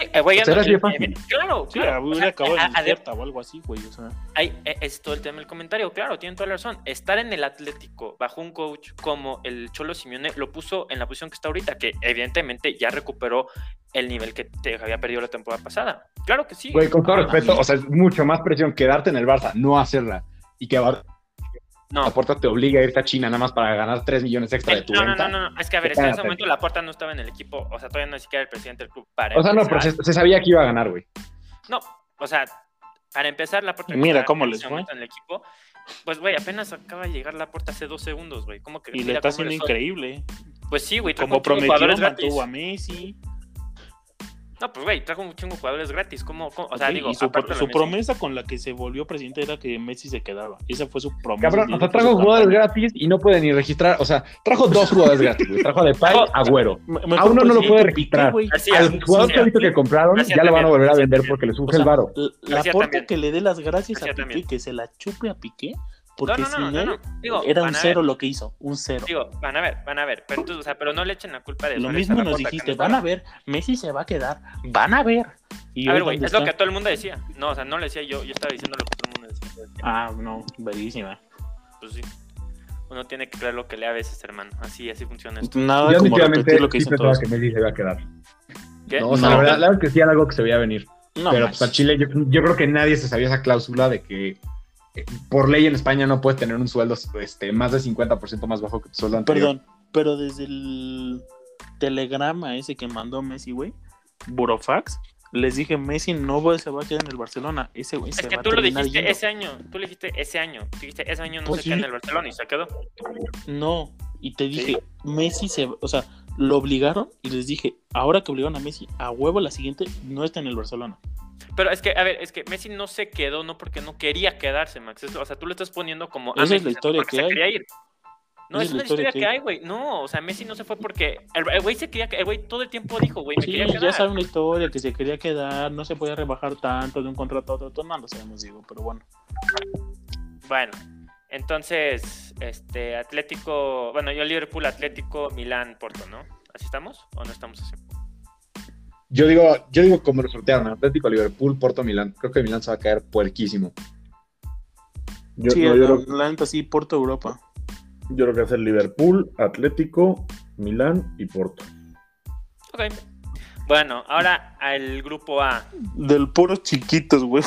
Eh, güey, no- de eh. Claro, Sí, claro. O sea, acabado a- en a- Inserta o algo así, güey. O sea. Ahí eh, es todo el tema del comentario, claro, tienen toda la razón. Estar en el Atlético bajo un coach como el Cholo Simeone lo puso en la posición que está ahorita, que evidentemente ya recuperó el nivel que te había perdido la temporada pasada. Claro que sí. Güey, con todo respeto, o sea, es mucho más presión quedarte en el Barça, no hacerla. Y que no. la puerta te obliga a irte a China nada más para ganar 3 millones extra de tu no, no, venta. no, no, no, es que a ver, es que en ese momento la puerta no estaba en el equipo, o sea, todavía no ni siquiera el presidente del club para O sea, no, pero se, se sabía que iba a ganar, güey. No, o sea, para empezar la puerta Mira cómo en les ese fue. momento en el equipo, pues güey, apenas acaba de llegar la puerta hace dos segundos, güey. ¿Cómo que Y le está haciendo increíble. Pues sí, güey, Como prometió, mantuvo a Messi. No, pues güey, trajo un chingo de jugadores gratis. ¿Cómo, cómo? O sea, digo, y su, promesa con la que se volvió presidente era que Messi se quedaba. Esa fue su promesa. Cabrón, o sea, trajo jugadores campaña. gratis y no puede ni registrar. O sea, trajo dos jugadores gratis, güey. Trajo a Depay, Trajo- Agüero. A uno no lo puede Piqué, registrar. güey. Así Al jugador sí, que que compraron Gracias ya lo van a volver a vender porque le O surge sea, el varo. La Gracias porta que le dé las gracias a Piqué, también. que se la chupe a Piqué, No, porque no, no, sin no, él no. Digo, era un cero ver, lo que hizo, un cero. Digo, van a ver, van a ver. Pero, entonces, o sea, pero no le echen la culpa de Lo mismo nos dijiste, van a ver, Messi se va a quedar, van a ver. Y A ver, güey, es lo que todo el mundo decía. No, o sea, no lo decía yo, yo estaba diciendo lo que todo el mundo decía. Ah, no, bellísima. Pues sí. Uno tiene que creer lo que lee a veces, hermano. Así, así funciona esto. Nada Yo como definitivamente lo que sí dicen pensaba todos. que Messi se iba a quedar. ¿Qué? No, o sea, No. la verdad, la verdad es que sí era algo que se veía venir. No, pero más. pues a Chile, yo, yo creo que nadie se sabía esa cláusula de que por ley en España no puedes tener un sueldo este, más del 50% más bajo que tu sueldo anterior. Perdón, pero desde el telegrama ese que mandó Messi, güey, Burofax, les dije, Messi no va- se va a quedar en el Barcelona. Ese güey Es se que va a tú lo dijiste yendo. ese año. Tú le dijiste ese año. Tú dijiste ese año no Pues se queda en el Barcelona y se quedó. No, y te dije, Messi se, o sea, lo obligaron y les dije, ahora que obligaron a Messi, a huevo la siguiente no está en el Barcelona. Pero es que, a ver, es que Messi no se quedó no porque no quería quedarse, Max. Es- o sea, tú lo estás poniendo como. Esa es la historia que hay. quería ir. No, Esa es es la historia historia que que hay. güey. No, o sea, Messi no se fue porque. El güey se quería. El güey todo el tiempo dijo, güey, me Sí, quería ya saben la historia, que se quería quedar, no se podía rebajar tanto de un contrato a otro, todo no lo sabemos, digo, pero bueno. Bueno, entonces, este, Atlético. Bueno, yo Liverpool, Atlético, Milán, Porto, ¿no? ¿Así estamos? ¿O no estamos así? Yo digo, yo digo como lo sortearon, Atlético, Liverpool, Porto, Milán. Creo que Milán se va a caer puerquísimo. Yo, sí, no, yo, la, creo, la neta sí, Porto Europa. yo creo que va a ser Liverpool, Atlético, Milán y Porto. Ok. Bueno, ahora al grupo A. Del puros chiquitos, güey.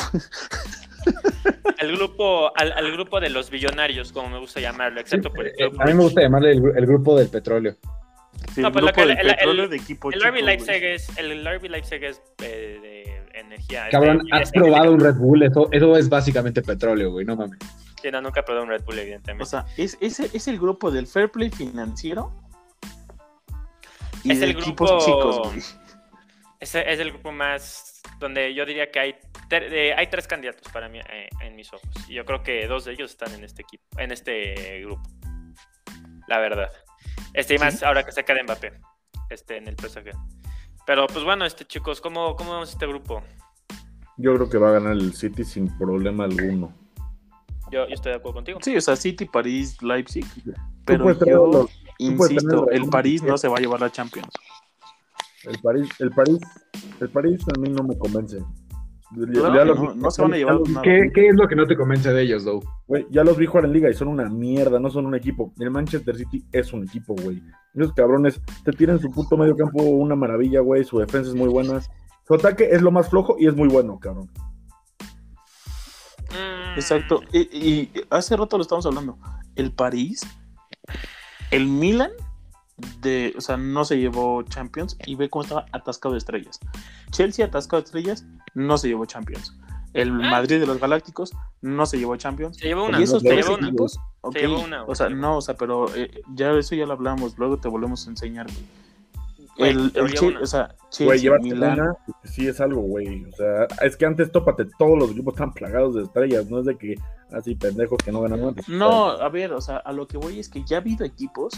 Al grupo, al, al grupo de los billonarios, como me gusta llamarlo, excepto por el Eh, club a mí me gusta llamarle el grupo del petróleo. El No, pues lo grupo que- del el- el- de equipo El. Leipzig es, el RB Leipzig es eh, de energía. Cabrón, has es- probado un Red Bull, eso, eso es básicamente petróleo, güey, no mames. Sí, no, nunca he probado un Red Bull, O evidentemente. sea, es, es, es el grupo del fair play financiero y Es de el equipos grupo- chicos, güey. Ese es el grupo más donde yo diría que hay, ter- eh, hay tres candidatos para mí eh, en mis ojos. Y yo creo que dos de ellos están en este equipo, en este grupo. La verdad. Este y más ahora que se queda Mbappé. Este en el PSG. Pero pues bueno, este chicos, ¿cómo, cómo vemos este grupo? Yo creo que va a ganar el City sin problema alguno. Yo, yo estoy de acuerdo contigo. Sí, o sea, City, París, Leipzig. Pero yo los- insisto, el. París no se va a llevar la Champions. el París, el París, el París a mí no me convence. Claro ya los no, se van a llevar los- nada. ¿Qué, qué es lo que no te convence de ellos, Dow? güey, ya los vi jugar en liga y son una mierda, no son un equipo. El Manchester City es un equipo, güey. Esos cabrones te tiran su puto medio campo una maravilla, güey. Su defensa es muy buena. Su ataque es lo más flojo y es muy bueno, cabrón. Mm, Exacto. Y, y hace rato lo estamos hablando. El París, el Milan, de, o sea, no se llevó Champions y ve cómo estaba atascado de estrellas. Chelsea atascado de estrellas, no se llevó Champions. El Ah. Madrid de los Galácticos no se llevó Champions. Se llevó una. y esos se tres llevó una. equipos, ok, llevó una, o sea, güey. no, o sea, pero eh, ya eso ya lo hablamos, luego te volvemos a enseñar. güey. Güey, El, el lleva Che- una. o sea, Güey, Chelsea, llevarte Milan, una, sí es algo, güey. O sea, es que antes, tópate, todos los equipos están plagados de estrellas. No es de que así pendejos que no ganan nada. No, a ver, o sea, a lo que voy es que ya ha habido equipos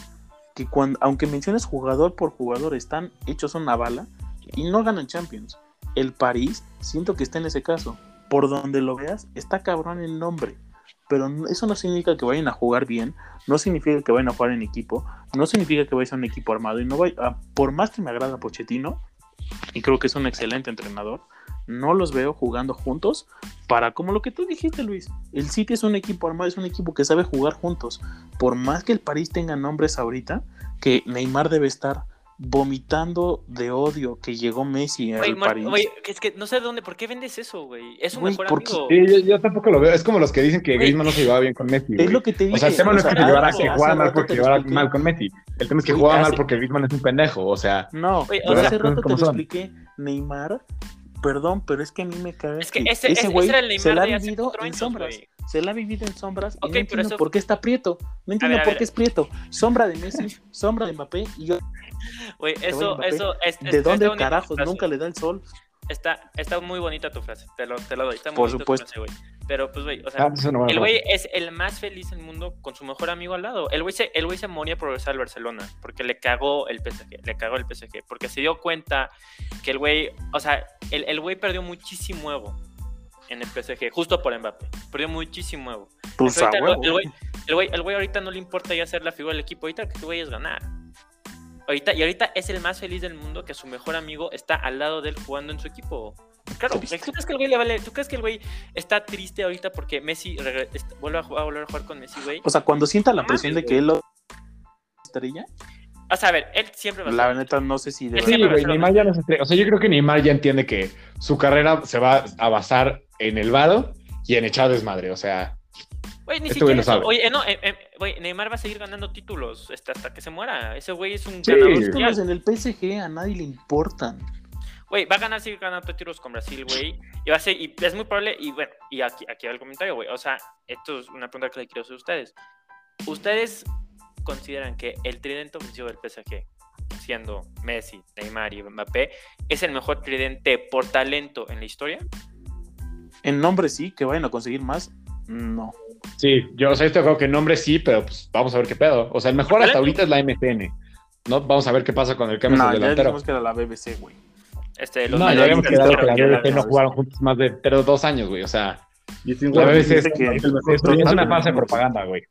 que cuando, aunque menciones jugador por jugador, están hechos una bala y no ganan Champions. El París, siento que está en ese caso. Por donde lo veas, está cabrón el nombre. Pero eso no significa que vayan a jugar bien, no significa que vayan a jugar en equipo, no significa que vaya a un equipo armado. Y no vaya, ah, por más que me agrada Pochettino, y creo que es un excelente entrenador, no los veo jugando juntos para como lo que tú dijiste, Luis. El City es un equipo armado, es un equipo que sabe jugar juntos. Por más que el París tenga nombres ahorita, que Neymar debe estar vomitando de odio que llegó Messi al París. que es que no sé de dónde, ¿por qué vendes eso, güey? Es un Güey, mejor porque- amigo. Sí, yo, yo tampoco lo veo. Es como los que dicen que. Griezmann no se llevaba bien con Messi. es lo que te dije. O sea, el tema no es que llevara que jugara mal porque llevara mal con Messi. El tema es que jugaba mal hace- porque Griezmann es un pendejo. O sea, No, hace rato te ¿Cómo lo son? expliqué. Neymar, perdón, pero es que a mí me caga. Es que ese, ese, güey ese se la ha vivido en años, sombras. Se la ha vivido en sombras y Ok, no entiendo eso- por qué está prieto. No entiendo ver, por qué es prieto. Sombra de Messi, sombra de Mbappé y yo, Güey, eso, Mbappé. eso, es, ¿de dónde carajos nunca le da el sol? Está, está muy bonita tu frase, te lo, te lo doy. Está muy Por bonita tu supuesto. frase, güey. Pero, pues, güey, o sea, ah, el güey es el más feliz del mundo con su mejor amigo al lado. El güey se, el güey se moría por regresar al Barcelona porque le cagó el PSG, le cagó el PSG, porque se dio cuenta que el güey, o sea, el, el güey perdió muchísimo ego en el PSG, justo por Mbappé. Perdió muchísimo ego. Pues el güey- el güey, el güey, el güey ahorita no le importa ya ser la figura del equipo, ahorita que güey es ganar. Ahorita, y ahorita es el más feliz del mundo que su mejor amigo está al lado de él jugando en su equipo. Claro, ¿Qué ¿tú crees que el güey le vale? ¿Tú crees que el güey está triste ahorita porque Messi vuelve a, jugar, a volver a jugar con Messi, güey? O sea, cuando sienta la No presión de que él lo estrella, O sea, a ver, él siempre va a la neta no sé si de Sí, güey. Neymar ya no se estrella. O sea, yo creo que Neymar ya entiende que su carrera se va a basar en el varo y en echar desmadre. O sea, Güey, ni Este siquiera. Oye, eh, no, eh, eh, güey, Neymar va a seguir ganando títulos este, hasta que se muera. Ese güey es un Sí. ganador Títulos en el PSG a nadie le importan. Güey, va a ganar, seguir ganando títulos con Brasil, güey. Y va a ser, y es muy probable, y bueno, y aquí, aquí va el comentario, güey. O sea, esto es una pregunta que le quiero hacer a ustedes. ¿Ustedes consideran que el tridente ofensivo del PSG, siendo Messi, Neymar y Mbappé, es el mejor tridente por talento en la historia? En nombre sí, que vayan a conseguir más, no. Sí, yo o sea, esto creo que en nombre sí, pero pues vamos a ver qué pedo. O sea, el mejor hasta ahorita es la MCN. ¿no? Vamos a ver qué pasa con el cambio No, del ya delantero. dijimos que era la BBC, güey. Este, los No, ya habíamos quedado que la que BBC era- no jugaron juntos más de pero dos años, güey. O sea, Y sin la BBC es, que- es una fase de propaganda, güey.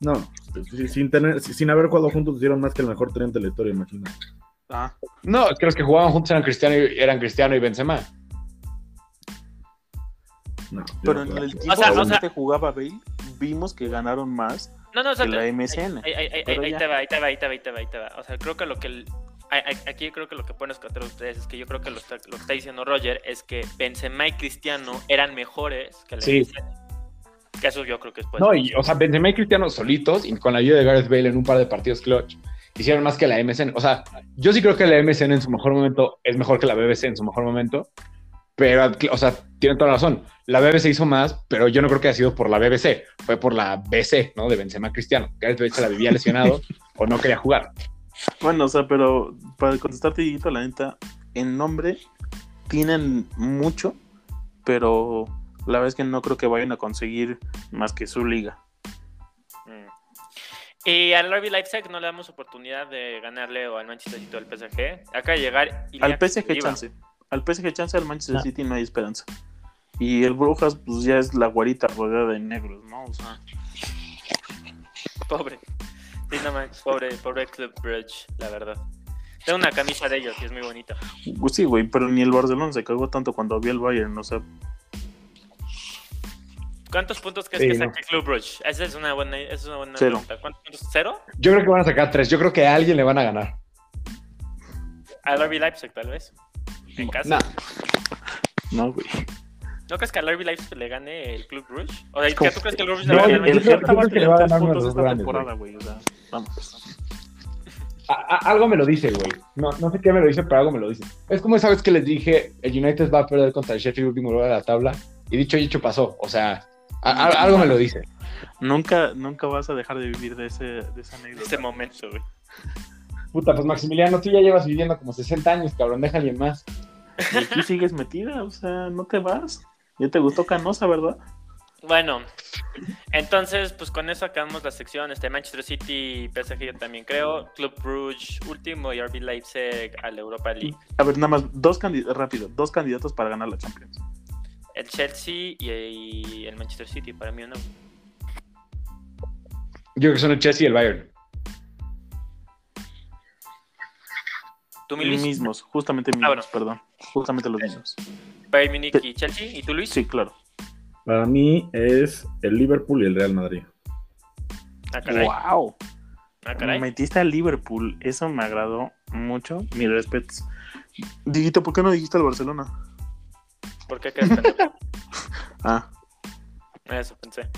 No, si- sin, tener, si- sin haber jugado juntos hicieron más que el mejor tridente de la historia, imagino. Ah, No, es que los que jugaban juntos eran Cristiano y, eran Cristiano y Benzema. No, pero en el tiempo sea, que o sea- jugaba Bale, vimos que ganaron más No, no, o que la MSN. Ahí, ahí- ahí- te va, ahí te va, ahí te va, ahí te va, ahí te va. O sea, creo que lo que... el- aquí yo creo que lo que pueden escuchar ustedes es que yo creo que lo, está, lo que está diciendo Roger es que Benzema y Cristiano eran mejores que la Sí. MSN. Que eso yo creo que es pues, No, y, o sea, Benzema y Cristiano solitos y con la ayuda de Gareth Bale en un par de partidos clutch hicieron más que la MSN. O sea, yo sí creo que la MSN en su mejor momento es mejor que la BBC en su mejor momento. Pero, o sea, tienen toda la razón. La BBC hizo más, pero yo no creo que haya sido por la BBC. Fue por la BC, ¿no? De Benzema Cristiano. Gareth Bale se la vivía lesionado o no quería jugar. Bueno, o sea, pero para contestarte, Dieguito, la neta, en nombre tienen mucho, pero la verdad es que no creo que vayan a conseguir más que su liga. Mm. Y al RB Leipzig no le damos oportunidad de ganarle o al Manchester City o al PSG. Acaba de llegar... y Al PSG iba. chance. Al PSG chance, al Manchester Ah. City no hay esperanza. Y el Brujas, pues ya es la guarita rodeada de negros, ¿no? O sea, Pobre. Sí, no manches, pobre, pobre Club Bridge, la verdad. Tengo una camisa de ellos y es muy bonita. pues sí, güey, pero ni el Barcelona se cagó tanto cuando vio el Bayern, o sea, ¿Cuántos puntos crees Sí, que no. saque Club Brugge? Esa es una buena, esa es una buena Cero. pregunta. ¿Cuántos puntos? ¿Cero? Yo creo que van a sacar tres. Yo creo que a alguien le van a ganar. Al RB Leipzig, tal vez. En casa. No, güey. ¿No crees que al RB Leipzig le gane el Club Brugge? O sea, ¿tú crees que el No, le va a ganar? el creo que le va a ganar uno de puntos los esta grandes, temporada, güey. O sea, vamos. A- a- algo me lo dice, güey. No, no sé qué me lo dice, pero algo me lo dice. Es como esa vez que les dije, el United va a perder contra el Sheffield último lugar de la tabla. Y dicho y hecho pasó. O sea, a- a- algo me lo dice. Nunca, nunca vas a dejar de vivir de, ese, de esa anécdota. Este momento, güey. Puta, pues Maximiliano, tú ya llevas viviendo como 60 años, cabrón. Déjale más. Y aquí sigues metida, o sea, no te vas. Ya te gustó Canosa, ¿verdad? Bueno, entonces, pues con eso acabamos la sección. Este Manchester City, PSG yo también creo. Club Brugge, último y RB Leipzig a la Europa League. A ver, nada más, dos candidatos, rápido, dos candidatos para ganar la Champions. El Chelsea y, y el Manchester City, para mí o no. Yo creo que son el Chelsea y el Bayern. ¿Tú, mi Luis? Mismos, justamente mismos, Ah, bueno. perdón. Justamente los mismos. Bayern Múnich y Chelsea. ¿Y tú, Luis? Sí, claro. Para mí es el Liverpool y el Real Madrid. Ah, caray. ¡Wow! Ah, caray. Metiste al Liverpool, eso me agradó mucho. Mis respetos. Digito, ¿por qué no dijiste al Barcelona? ¿Por qué crees que no? Ah, Eso pensé.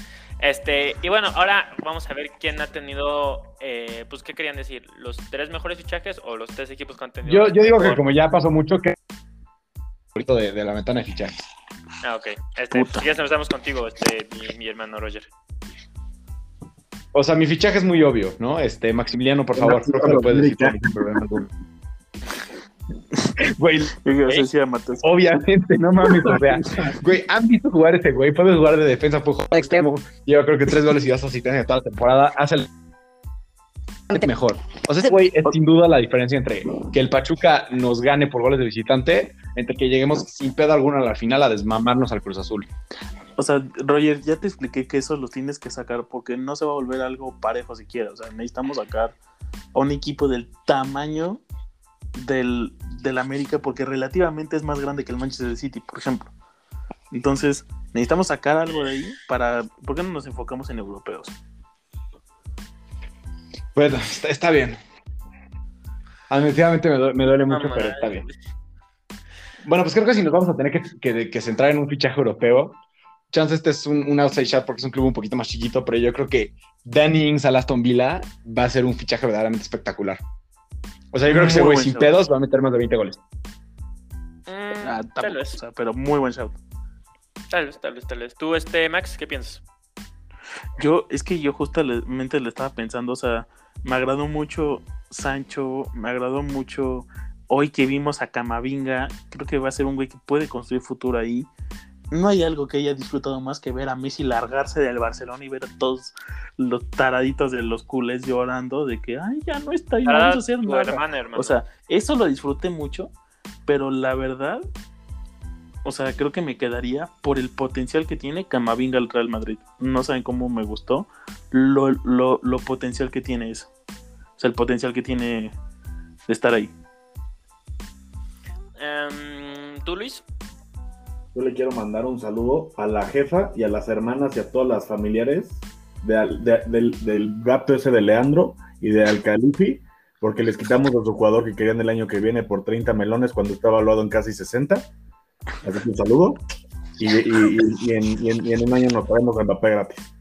Este, y bueno, ahora vamos a ver quién ha tenido, eh, pues, ¿qué querían decir? ¿Los tres mejores fichajes o los tres equipos que han tenido? Yo, yo digo que como ya pasó mucho, que favorito de, de la ventana de fichajes. Ah, ok. Este, Puta. si ya empezamos contigo, este, mi, mi hermano Roger. O sea, mi fichaje es muy obvio, ¿no? Este, Maximiliano, por favor, creo que lo puedes decir. Güey. Obviamente, no mames, o sea, güey, han visto jugar ese güey, puede jugar de defensa, puede jugar de extremo, lleva creo que tres goles y dos asistencias toda la temporada, hace el mejor. O sea, ese güey es sin duda la diferencia entre que el Pachuca nos gane por goles de visitante, entre que lleguemos sin pedo alguna a la final a desmamarnos al Cruz Azul. O sea, Roger, ya te expliqué que eso los tienes que sacar porque no se va a volver algo parejo siquiera. O sea, necesitamos sacar a un equipo del tamaño del, del América porque relativamente es más grande que el Manchester City, por ejemplo. Entonces, necesitamos sacar algo de ahí para... ¿Por qué no nos enfocamos en europeos? Bueno, está, está bien. Administrativamente me, due- me duele mucho, pero está bien. Bueno, pues creo que si nos vamos a tener que, que- que centrar en un fichaje europeo, chance este es un, un outside shot porque es un club un poquito más chiquito, pero yo creo que Danny Ings al Aston Villa va a ser un fichaje verdaderamente espectacular. O sea, yo creo que ese güey sin shout. pedos va a meter más de 20 goles. Mm, Ah, tal vez, o sea, pero muy buen shout. tal vez, tal vez, tal vez. Tú, este, Max, ¿qué piensas? Yo, es que yo justamente le estaba pensando, o sea, me agradó mucho Sancho, me agradó mucho hoy que vimos a Camavinga, creo que va a ser un güey que puede construir futuro ahí. No hay algo que haya disfrutado más que ver a Messi largarse del Barcelona y ver a todos los taraditos de los culés llorando de que, ay, ya no está, y no vamos a hacer Tu nada. hermano. O sea, eso lo disfruté mucho, pero la verdad, o sea, creo que me quedaría por el potencial que tiene Camavinga al Real Madrid. No saben cómo me gustó lo, lo, lo potencial que tiene eso. O sea, el potencial que tiene de estar ahí. Em, ¿Tú, Luis? Yo le quiero mandar un saludo a la jefa y a las hermanas y a todas las familiares de al- de- del, del gato ese de Leandro y de Alcalifi, porque les quitamos a su jugador que querían el año que viene por 30 melones cuando está evaluado en casi 60. Así que un saludo. Y, y- y- y en, y en- y en un año nos traemos a Mbappé gratis.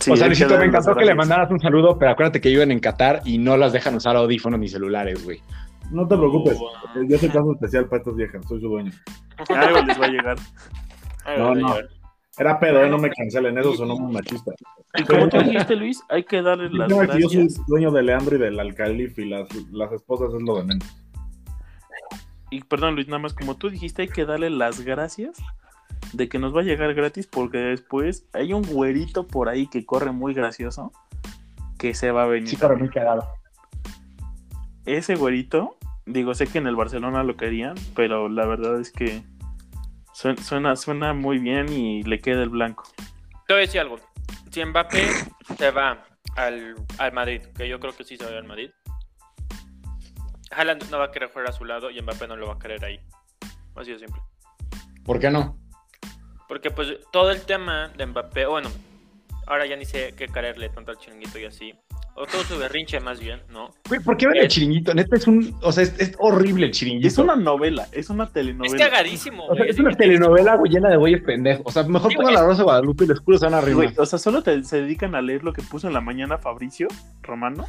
Sí, o sea, Luisito, me encantó que le mandaras un saludo, pero acuérdate que viven en Qatar y no las dejan usar audífonos ni celulares, güey. No te preocupes, Oh. yo soy caso especial para estas viejas, soy su dueño. Algo les va a llegar. No, no. Era pedo, ¿eh? no me cancelen, eso sonó muy machista. Y como tú dijiste, Luis, hay que darle las No, que yo soy gracias. dueño de Leandro y del Alcalif y las, las esposas es lo de menos. Y perdón, Luis, nada más como tú dijiste, hay que darle las gracias de que nos va a llegar gratis porque después hay un güerito por ahí que corre muy gracioso que se va a venir. Sí, pero muy cagado. Ese güerito, digo, sé que en el Barcelona lo querían, pero la verdad es que suena, suena, suena muy bien y le queda el blanco. Te voy a decir algo. Si Mbappé se va al, al Madrid, que yo creo que sí se va al Madrid, Haaland no va a querer jugar a su lado y Mbappé no lo va a querer ahí. Así de simple. ¿Por qué no? Porque pues todo el tema de Mbappé, bueno, ahora ya ni sé qué caerle tanto al chiringuito y así. O todo su berrinche más bien, ¿no? Güey, ¿por qué ven el chiringuito? Neta es un. O sea, es, es horrible el chiringuito. Es una novela, es una Es telenovela. cagadísimo, O sea, güey. es una telenovela, güey, llena de güeyes pendejos. O sea, mejor Sí, pongan la Rosa de Guadalupe y los culos se van arriba. Güey, o sea, solo te- se dedican a leer lo que puso en la mañana Fabricio Romano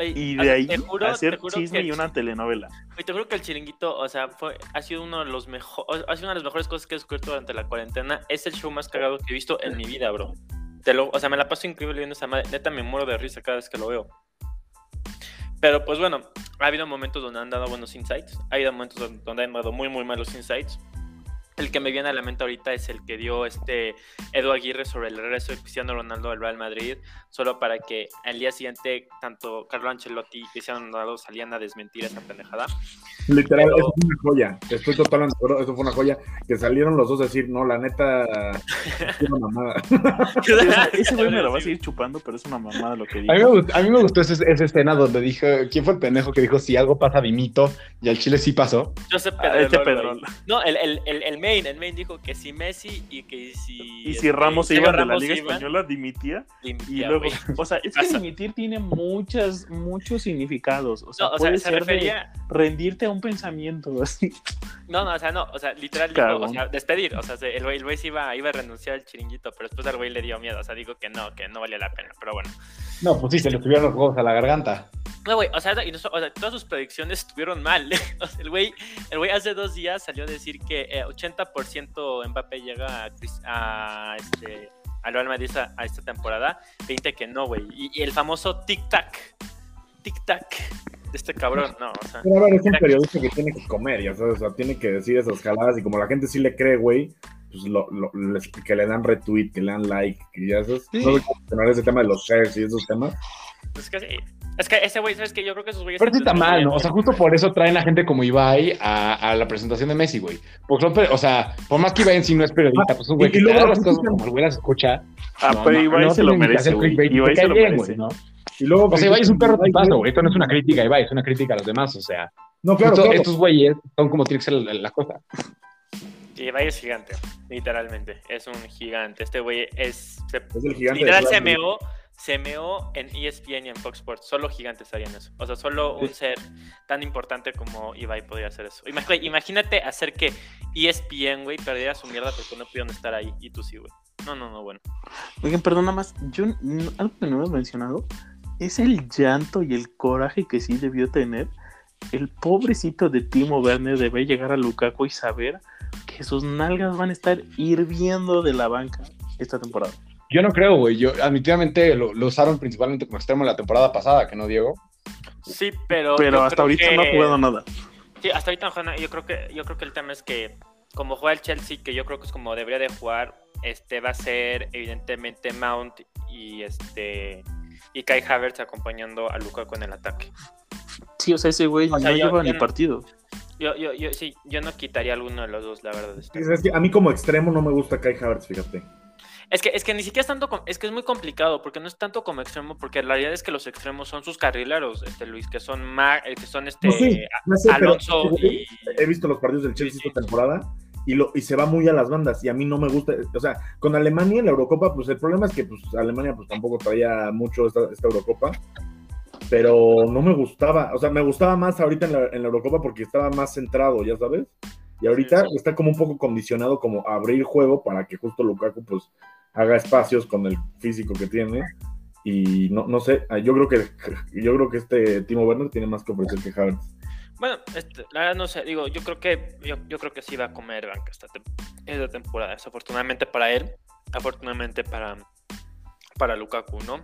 Y de ahí juro- hacer chisme y una telenovela. Güey, te juro que el chiringuito, o sea, fue, ha sido uno de los mejores, ha sido una de las mejores cosas que he descubierto durante la cuarentena. Es el show más cagado que he visto en mi vida, bro. Te lo, o sea, me la paso increíble viendo esa madre. Neta, me muero de risa cada vez que lo veo. Pero pues bueno, ha habido momentos donde han dado buenos insights. Ha habido momentos don- donde han dado muy, muy malos insights. El que me viene a la mente ahorita es el que dio este Edu Aguirre sobre el regreso de Cristiano Ronaldo al Real Madrid, solo para que al día siguiente tanto Carlo Ancelotti y Cristiano Ronaldo salían a desmentir esa pendejada. Literal, Pero- eso fue una joya. Estoy totalmente de acuerdo, eso fue una joya. Que salieron los dos a decir, no, la neta, es una mamada. Ese güey me lo va a seguir chupando, pero es una mamada lo que digo. A mí, me gustó, a mí me gustó ese- esa escena donde dijo, ¿quién fue el pendejo que dijo si algo pasa dimito? Y al chile sí pasó. Josep Ah, Pedrerol, este güey. Pedrol. No, el, el, el, el main, el main dijo que si Messi y que si... Y este, si Ramos se Sergio iba de la Liga Española, dimitía. Y luego, o sea, es que Pasa. dimitir tiene muchas, muchos significados. O sea, No, o sea, puede se ser de refería... rendirte a un pensamiento así. No, no, o sea, no, o sea, literal dijo, o sea, despedir, o sea, se- el güey, el güey se iba, iba a renunciar al chiringuito, pero después al güey le dio miedo, o sea, digo que no, que no valía la pena, pero bueno. No, pues sí, se le tuvieron los huevos a la garganta. No, güey, o sea, y no so- o sea, todas sus predicciones estuvieron mal. O sea, el güey, el güey hace dos días salió a decir que eh, 80% Mbappé llega a, a este al Real Madrid a, a esta temporada, 20 que no, güey. Y, y el famoso tic-tac, tic-tac de este cabrón, no, o sea. Pero a ver, es un periodista que tiene que comer, ya sabes, o sea, tiene que decir esas jaladas y como la gente sí le cree, güey, pues lo, lo- les- que le dan retweet, que le dan like, que ya sabes, Sí. no ese tema de los shares y esos temas. Es que, sí, es que ese güey, ¿sabes que Yo creo que esos güeyes... Pero sí está mal, ¿no? O sea, justo por eso traen a gente como Ibai a, a la presentación de Messi, güey. Porque o sea, por más que Ibai en sí no es periodista, pues un güey y que te luego las cosas como el güey las escucha. Ah, no, pero Ibai no se lo merece, güey. Ibai se lo bien, merece. ¿no? Y luego O sea, Ibai es un perro tipazo, güey. Esto no es una crítica a Ibai, es una crítica a los demás, o sea. No, claro, justo claro. estos güeyes son como tiene que ser la, la cosa. Y es gigante, literalmente. Es un gigante. Este güey es. se- Es el gigante. literal se meó, se meó en ESPN y en Fox Sports. Solo gigantes harían eso. O sea, solo un ser tan importante como Ibai podría hacer eso. Imag- Imagínate hacer que ESPN, güey, perdiera su mierda porque no pudieron estar ahí. Y tú sí, güey. No, no, no, bueno. Oigan, perdón, nada más. Yo, algo que no hemos mencionado es el llanto y el coraje que sí debió tener. El pobrecito de Timo Werner debe llegar a Lukaku y saber que sus nalgas van a estar hirviendo de la banca esta temporada. Yo no creo, güey. Yo, admitidamente, lo, lo usaron principalmente como extremo la temporada pasada, que no, Diego. Sí, pero. Pero hasta ahorita que- no ha jugado nada. Sí, hasta ahorita no yo creo que yo creo que el tema es que como juega el Chelsea, que yo creo que es como debería de jugar, este va a ser evidentemente Mount y este y Kai Havertz acompañando a Lukaku en el ataque. Sí, o sea, ese güey O sea, no yo- lleva yo ni no- partido. Yo, yo, yo sí, yo no quitaría alguno de los dos, la verdad. este. Es que a mí como extremo no me gusta Kai Havertz, fíjate. Es que, es que ni siquiera es tanto, com- es que es muy complicado, porque no es tanto como extremo, porque la realidad es que los extremos son sus carrileros, este Luis, que son Mar, eh, que son este No, sí, no sé, pero- Alonso y He visto los partidos del Chelsea Sí, sí. esta temporada y, lo, y se va muy a las bandas y a mí no me gusta, o sea, con Alemania en la Eurocopa, pues el problema es que pues, Alemania pues tampoco traía mucho esta, esta Eurocopa, pero no me gustaba, o sea, me gustaba más ahorita en la, en la Eurocopa porque estaba más centrado, ya sabes, y ahorita Sí, sí. está como un poco condicionado como a abrir juego para que justo Lukaku pues haga espacios con el físico que tiene. Y no, no sé, yo creo que yo creo que este Timo Werner tiene más que ofrecer que Havertz. Bueno, este, la verdad no sé, digo, yo creo que yo, yo creo que sí va a comer banca esta, esta temporada, desafortunadamente para él, afortunadamente para para Lukaku, ¿no?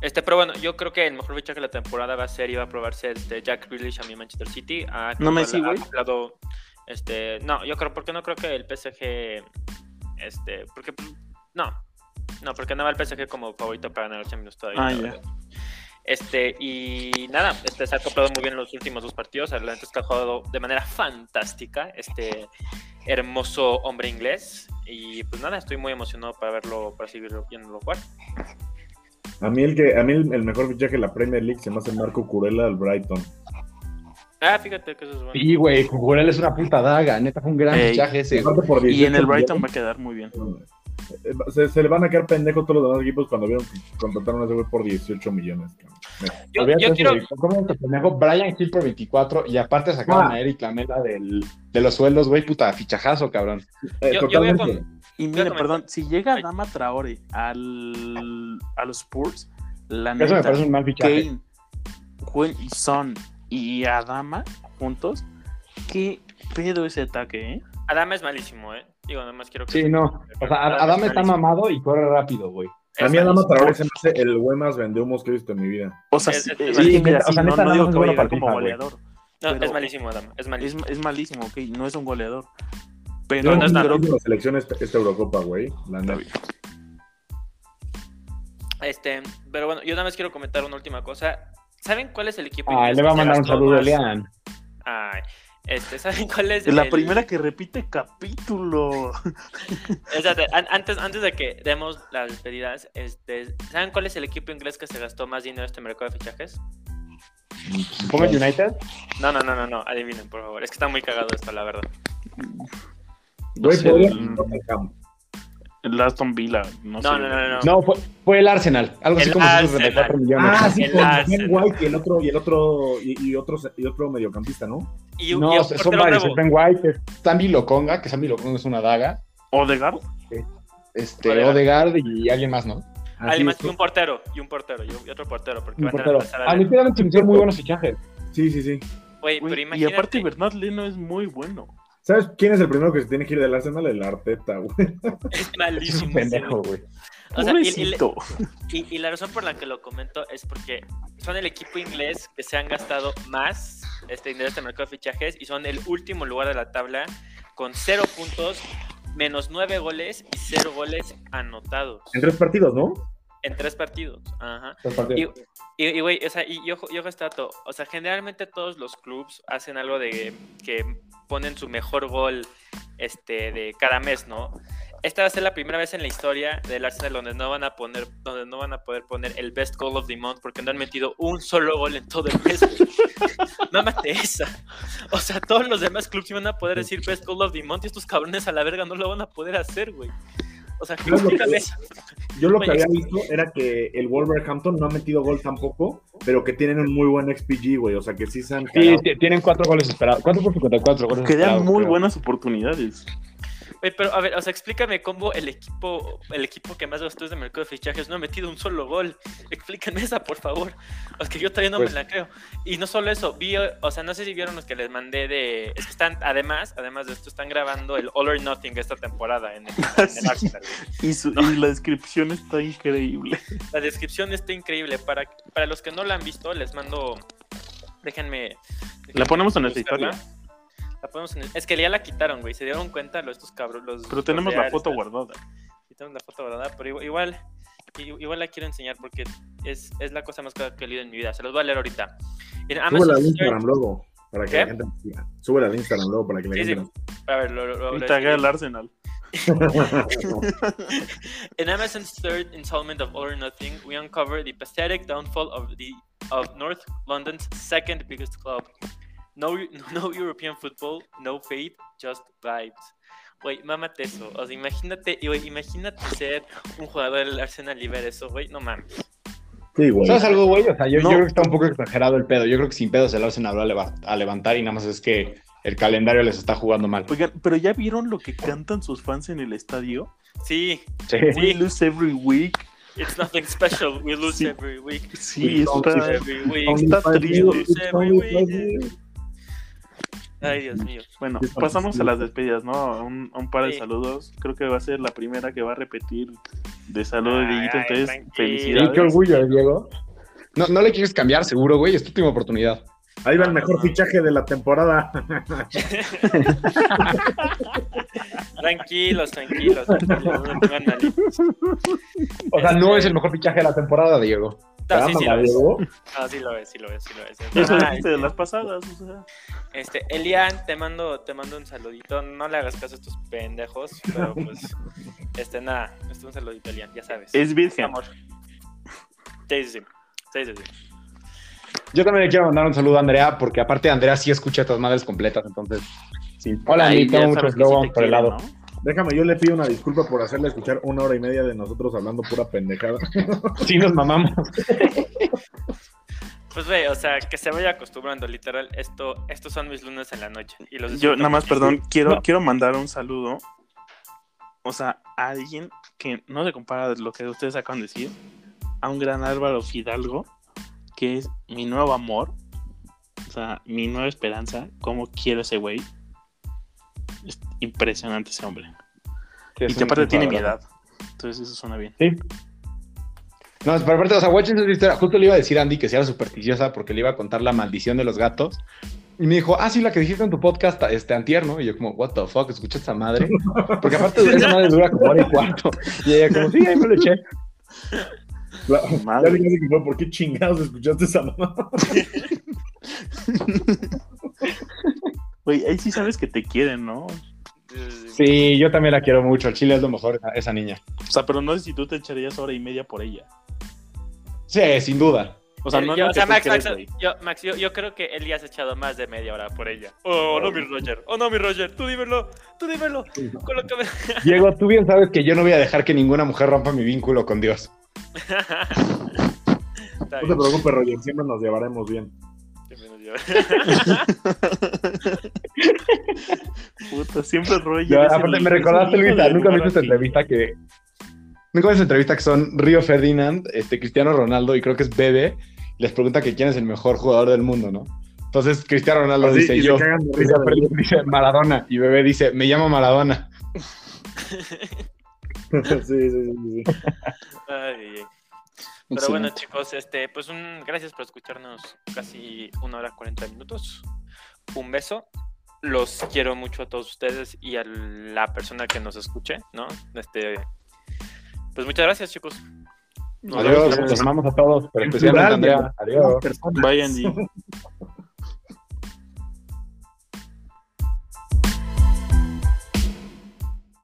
Este, pero bueno, yo creo que el mejor fichaje de la temporada va a ser y va a probarse este Jack Grealish a mi Manchester City. Ha No güey. acoplado, este, no, yo creo porque no creo que el PSG este, porque no. No, porque no va el PSG como favorito para ganar el Champions todavía. Ah. Este, y nada, este se ha acoplado muy bien los últimos dos partidos. La verdad es que ha jugado de manera fantástica este hermoso hombre inglés. Y pues nada, estoy muy emocionado para verlo, para seguirlo viéndolo jugar. A mí el que a mí el, el mejor fichaje de la Premier League se me hace Marco Curella al Brighton. Ah, fíjate que eso es bueno. Sí, güey, Cucurella es una puta daga. Neta, fue un gran Ey. fichaje ese. Y en 18 el Brighton va a quedar muy bien. Eh, Se, se le van a quedar pendejos todos los demás equipos cuando vieron que contrataron a ese güey por 18 millones. cabrón. Yo, yo quiero. güey. ¿Cómo te pendejo? Brian Hill por 24 y aparte sacaron Ah. a Eric Lamela del, de los sueldos, güey, puta, fichajazo, cabrón. Eh, Yo- yo. Y mire, perdón, si llega Dama Traore al, a los Spurs, la Eso me neta, parece un mal fichaje. Kane, y Son y Adama juntos, qué pedo ese ataque, ¿eh? Adama es malísimo, ¿eh? Digo, nada más quiero que. Sí, no. O sea, está mamado y corre rápido, güey. A mí Adama. Traoré se me hace el güey más vendehumos que he visto en mi vida. O sea, sí, o sea, no, neta, no digo que es vaya como goleador. No, pero- es malísimo, Adama. Es malísimo. es malísimo, ok, no es un goleador. Pero no es nada. creo en la selección esta, esta Eurocopa, güey. La neta. Este, pero bueno, yo nada más quiero comentar una última cosa. ¿Saben cuál es el equipo? Ah, inglés le va a mandar un saludo a? Elian. Ay, este, ¿saben cuál es? Es la el- primera que repite capítulo. An- antes, antes de que demos las despedidas, este, ¿saben cuál es el equipo inglés que se gastó más dinero en este mercado de fichajes? ¿Pongo el United? No, no, no, no, no, adivinen, por favor. Es que está muy cagado esto, la verdad. No sé, el. El Aston Villa, no, No, sé. no, no, no. no. No, fue, fue el Arsenal. Algo así El como Arsenal. 134 millones. Ah, sí, El con Ben. White y el otro, y el otro, y, y otro, y otro mediocampista, ¿no? Y, no, y un son varios. Ben White, Sambi Lokonga, que Sambi Lokonga es una daga. Odegaard. Este, Odegaard. Odegaard y alguien más, ¿no? Así Además, es. y un portero, y un portero, y, otro portero, porque Un van a portero. a A mí realmente se me hicieron muy buenos fichajes. Sí, sí, sí. Pero y aparte Bernard Leno es muy bueno. ¿Sabes quién es el primero que se tiene que ir del Arsenal? El Arteta, güey. es Es malísimo. un pendejo, güey. O sea, y- y, y- la razón por la que lo comento es porque son el equipo inglés que se han gastado más este dinero en este mercado de fichajes y son el último lugar de la tabla con cero puntos, menos nueve goles y cero goles anotados En tres partidos, ¿no? en tres partidos. Ajá. Los partidos. Y, y, güey, o sea, y yo, yo este dato, o sea, generalmente todos los clubs hacen algo de que ponen su mejor gol este, de cada mes, ¿no? Esta va a ser la primera vez en la historia del Arsenal donde no van a poner, donde no van a poder poner el best goal of the month porque no han metido un solo gol en todo el mes. Mámate esa. O sea, todos los demás clubs iban a poder decir best goal of the month y estos cabrones a la verga no lo van a poder hacer, güey. O sea, Yo lo que- explícame eso. Yo lo que había visto era que el Wolverhampton no ha metido gol tampoco, pero que tienen un muy buen XPG, güey. O sea, que sí se han Sí, tienen cuatro goles esperados. ¿Cuánto por 54 goles Quedan muy creo? buenas oportunidades. Oye, pero a ver, o sea, explícame cómo el equipo, el equipo que más gastó de mercado de fichajes no ha metido un solo gol. Explíquenme esa, por favor. Es que yo todavía no Pues- me la creo. Y no solo eso, vi, o sea, no sé si vieron los que les mandé de. Es que están, además, además de esto, están grabando el All or Nothing esta temporada en el, en el. Y, su- y la descripción está increíble. La descripción está increíble. Para, para los que no la han visto, les mando. Déjenme. La ponemos en nuestra historia. La ponemos en el- Es que ya la quitaron, güey. Se dieron cuenta los, estos cabros. Los, Pero tenemos la foto guardada. Y tengo la foto guardada, pero igual, igual, la quiero enseñar porque es, es la cosa más que he leído en mi vida. Se los voy a leer ahorita. En Amazon al Search- Instagram luego, para que ¿Qué? la gente. Súbela al Instagram luego, para que la Sí, gente sí. A ver, lo, lo- lo- al Arsenal. In Amazon's third installment of All or Nothing, we uncover the pathetic downfall of the of North London's second biggest club. No, no European football, no faith, just vibes. Güey, mámate eso. O sea, imagínate, y, güey, imagínate ser un jugador del Arsenal y ver eso, güey. No mames. Sí, güey. ¿Sabes algo, güey? O sea, yo, No. yo creo que está un poco exagerado el pedo. Yo creo que sin pedo se el Arsenal va a, leva- a levantar y nada más es que el calendario les está jugando mal. Oigan, pero ya vieron lo que cantan sus fans en el estadio? Sí, Sí. We lose every week. it's nothing special. We lose Sí. every week. Sí, Pues, está. Every week. Está triste. Ay, Dios mío. Bueno, pasamos a las despedidas, ¿no? Un, par de Sí. saludos. Creo que va a ser la primera que va a repetir de saludo de Ay, Dieguito. Entonces, tranquilo. Felicidades. qué orgullo, eh, Diego. No, no le quieres cambiar, seguro, güey. Es tu última oportunidad. Ahí va el mejor fichaje de la temporada. Tranquilos, tranquilos, tranquilos. O sea, no Este- es el mejor fichaje de la temporada, Diego. No, sí, sí lo es. No, sí lo es, sí lo es, sí lo es. Eso Ah, dijiste de las pasadas, o sea. Este, Elian, te mando, te mando un saludito. No le hagas caso a estos pendejos, pero pues, este, nada, este, un saludito, Elian, ya sabes. Es virgen. Amor. Sí, sí, sí. Sí, sí, sí. Yo también le quiero mandar un saludo a Andrea, porque aparte Andrea sí escucha estas madres completas, entonces. Sí. Hola, sabes muchos te por el lado. ¿no? Déjame, yo le pido una disculpa por hacerle escuchar una hora y media de nosotros hablando pura pendejada. Sí, nos mamamos. Pues ve, o sea, que se vaya acostumbrando, literal. Esto, estos son mis lunes en la noche. Y los Yo nada más, perdón, quiero, No. quiero mandar un saludo. O sea, a alguien que no se compara de lo que ustedes acaban de decir, a un gran Álvaro Fidalgo, que es mi nuevo amor, o sea, mi nueva esperanza, cómo quiero ese güey. Es impresionante ese hombre. y que aparte tiene mi edad. Entonces eso suena bien. Sí. No, pero aparte, o sea, watch esa historia. Justo le iba a decir a Andy que si era supersticiosa porque le iba a contar la maldición de los gatos. Y me dijo, ah, sí, la que dijiste en tu podcast, este, antier, ¿no? Y yo como, what the fuck, ¿escuchas esa madre? Porque aparte esa madre dura como hora y cuarto. Y ella como, sí, ahí me lo eché. La- Madre. ya dije que fue, ¿por qué chingados escuchaste esa mamá? Güey, ahí sí sabes que te quieren, ¿no? Sí, yo también la quiero mucho. El chile es lo mejor, esa, esa niña. O sea, pero no sé si tú te echarías hora y media por ella. Sí, sin duda. O sea, Eh, no yo, o sea, Max, crees, Max, yo, Max, yo, yo creo que él ya se ha echado más de media hora por ella. Oh, no, mi Roger. Oh, no, mi Roger. Tú dímelo. Tú dímelo. Colócame. Diego, tú bien sabes que yo no voy a dejar que ninguna mujer rompa mi vínculo con Dios. No te preocupes, Roger, siempre nos llevaremos bien. Lleva. Puta, siempre Roger. Ya, es aparte, me recordaste, Luisa, nunca me aquí. entrevista que. Nunca me esta entrevista que son Río Ferdinand, este, Cristiano Ronaldo y creo que es Bebe. Les pregunta que quién es el mejor jugador del mundo, ¿no? Entonces Cristiano Ronaldo Así, dice y se yo. cagan de Río risa de- Ferdinand dice Maradona. Y Bebe dice, me llamo Maradona. sí, sí, sí, sí, sí. Ay, ay, ay. Pero bueno, chicos, este, pues un, gracias por escucharnos casi una hora 40 minutos. Un beso. Los quiero mucho a todos ustedes y a la persona que nos escuche, ¿no? Este, pues muchas gracias, chicos. Nos Adiós, los amamos a todos, pero En especialmente a plural, Andrea. Adiós. Bye, Andy.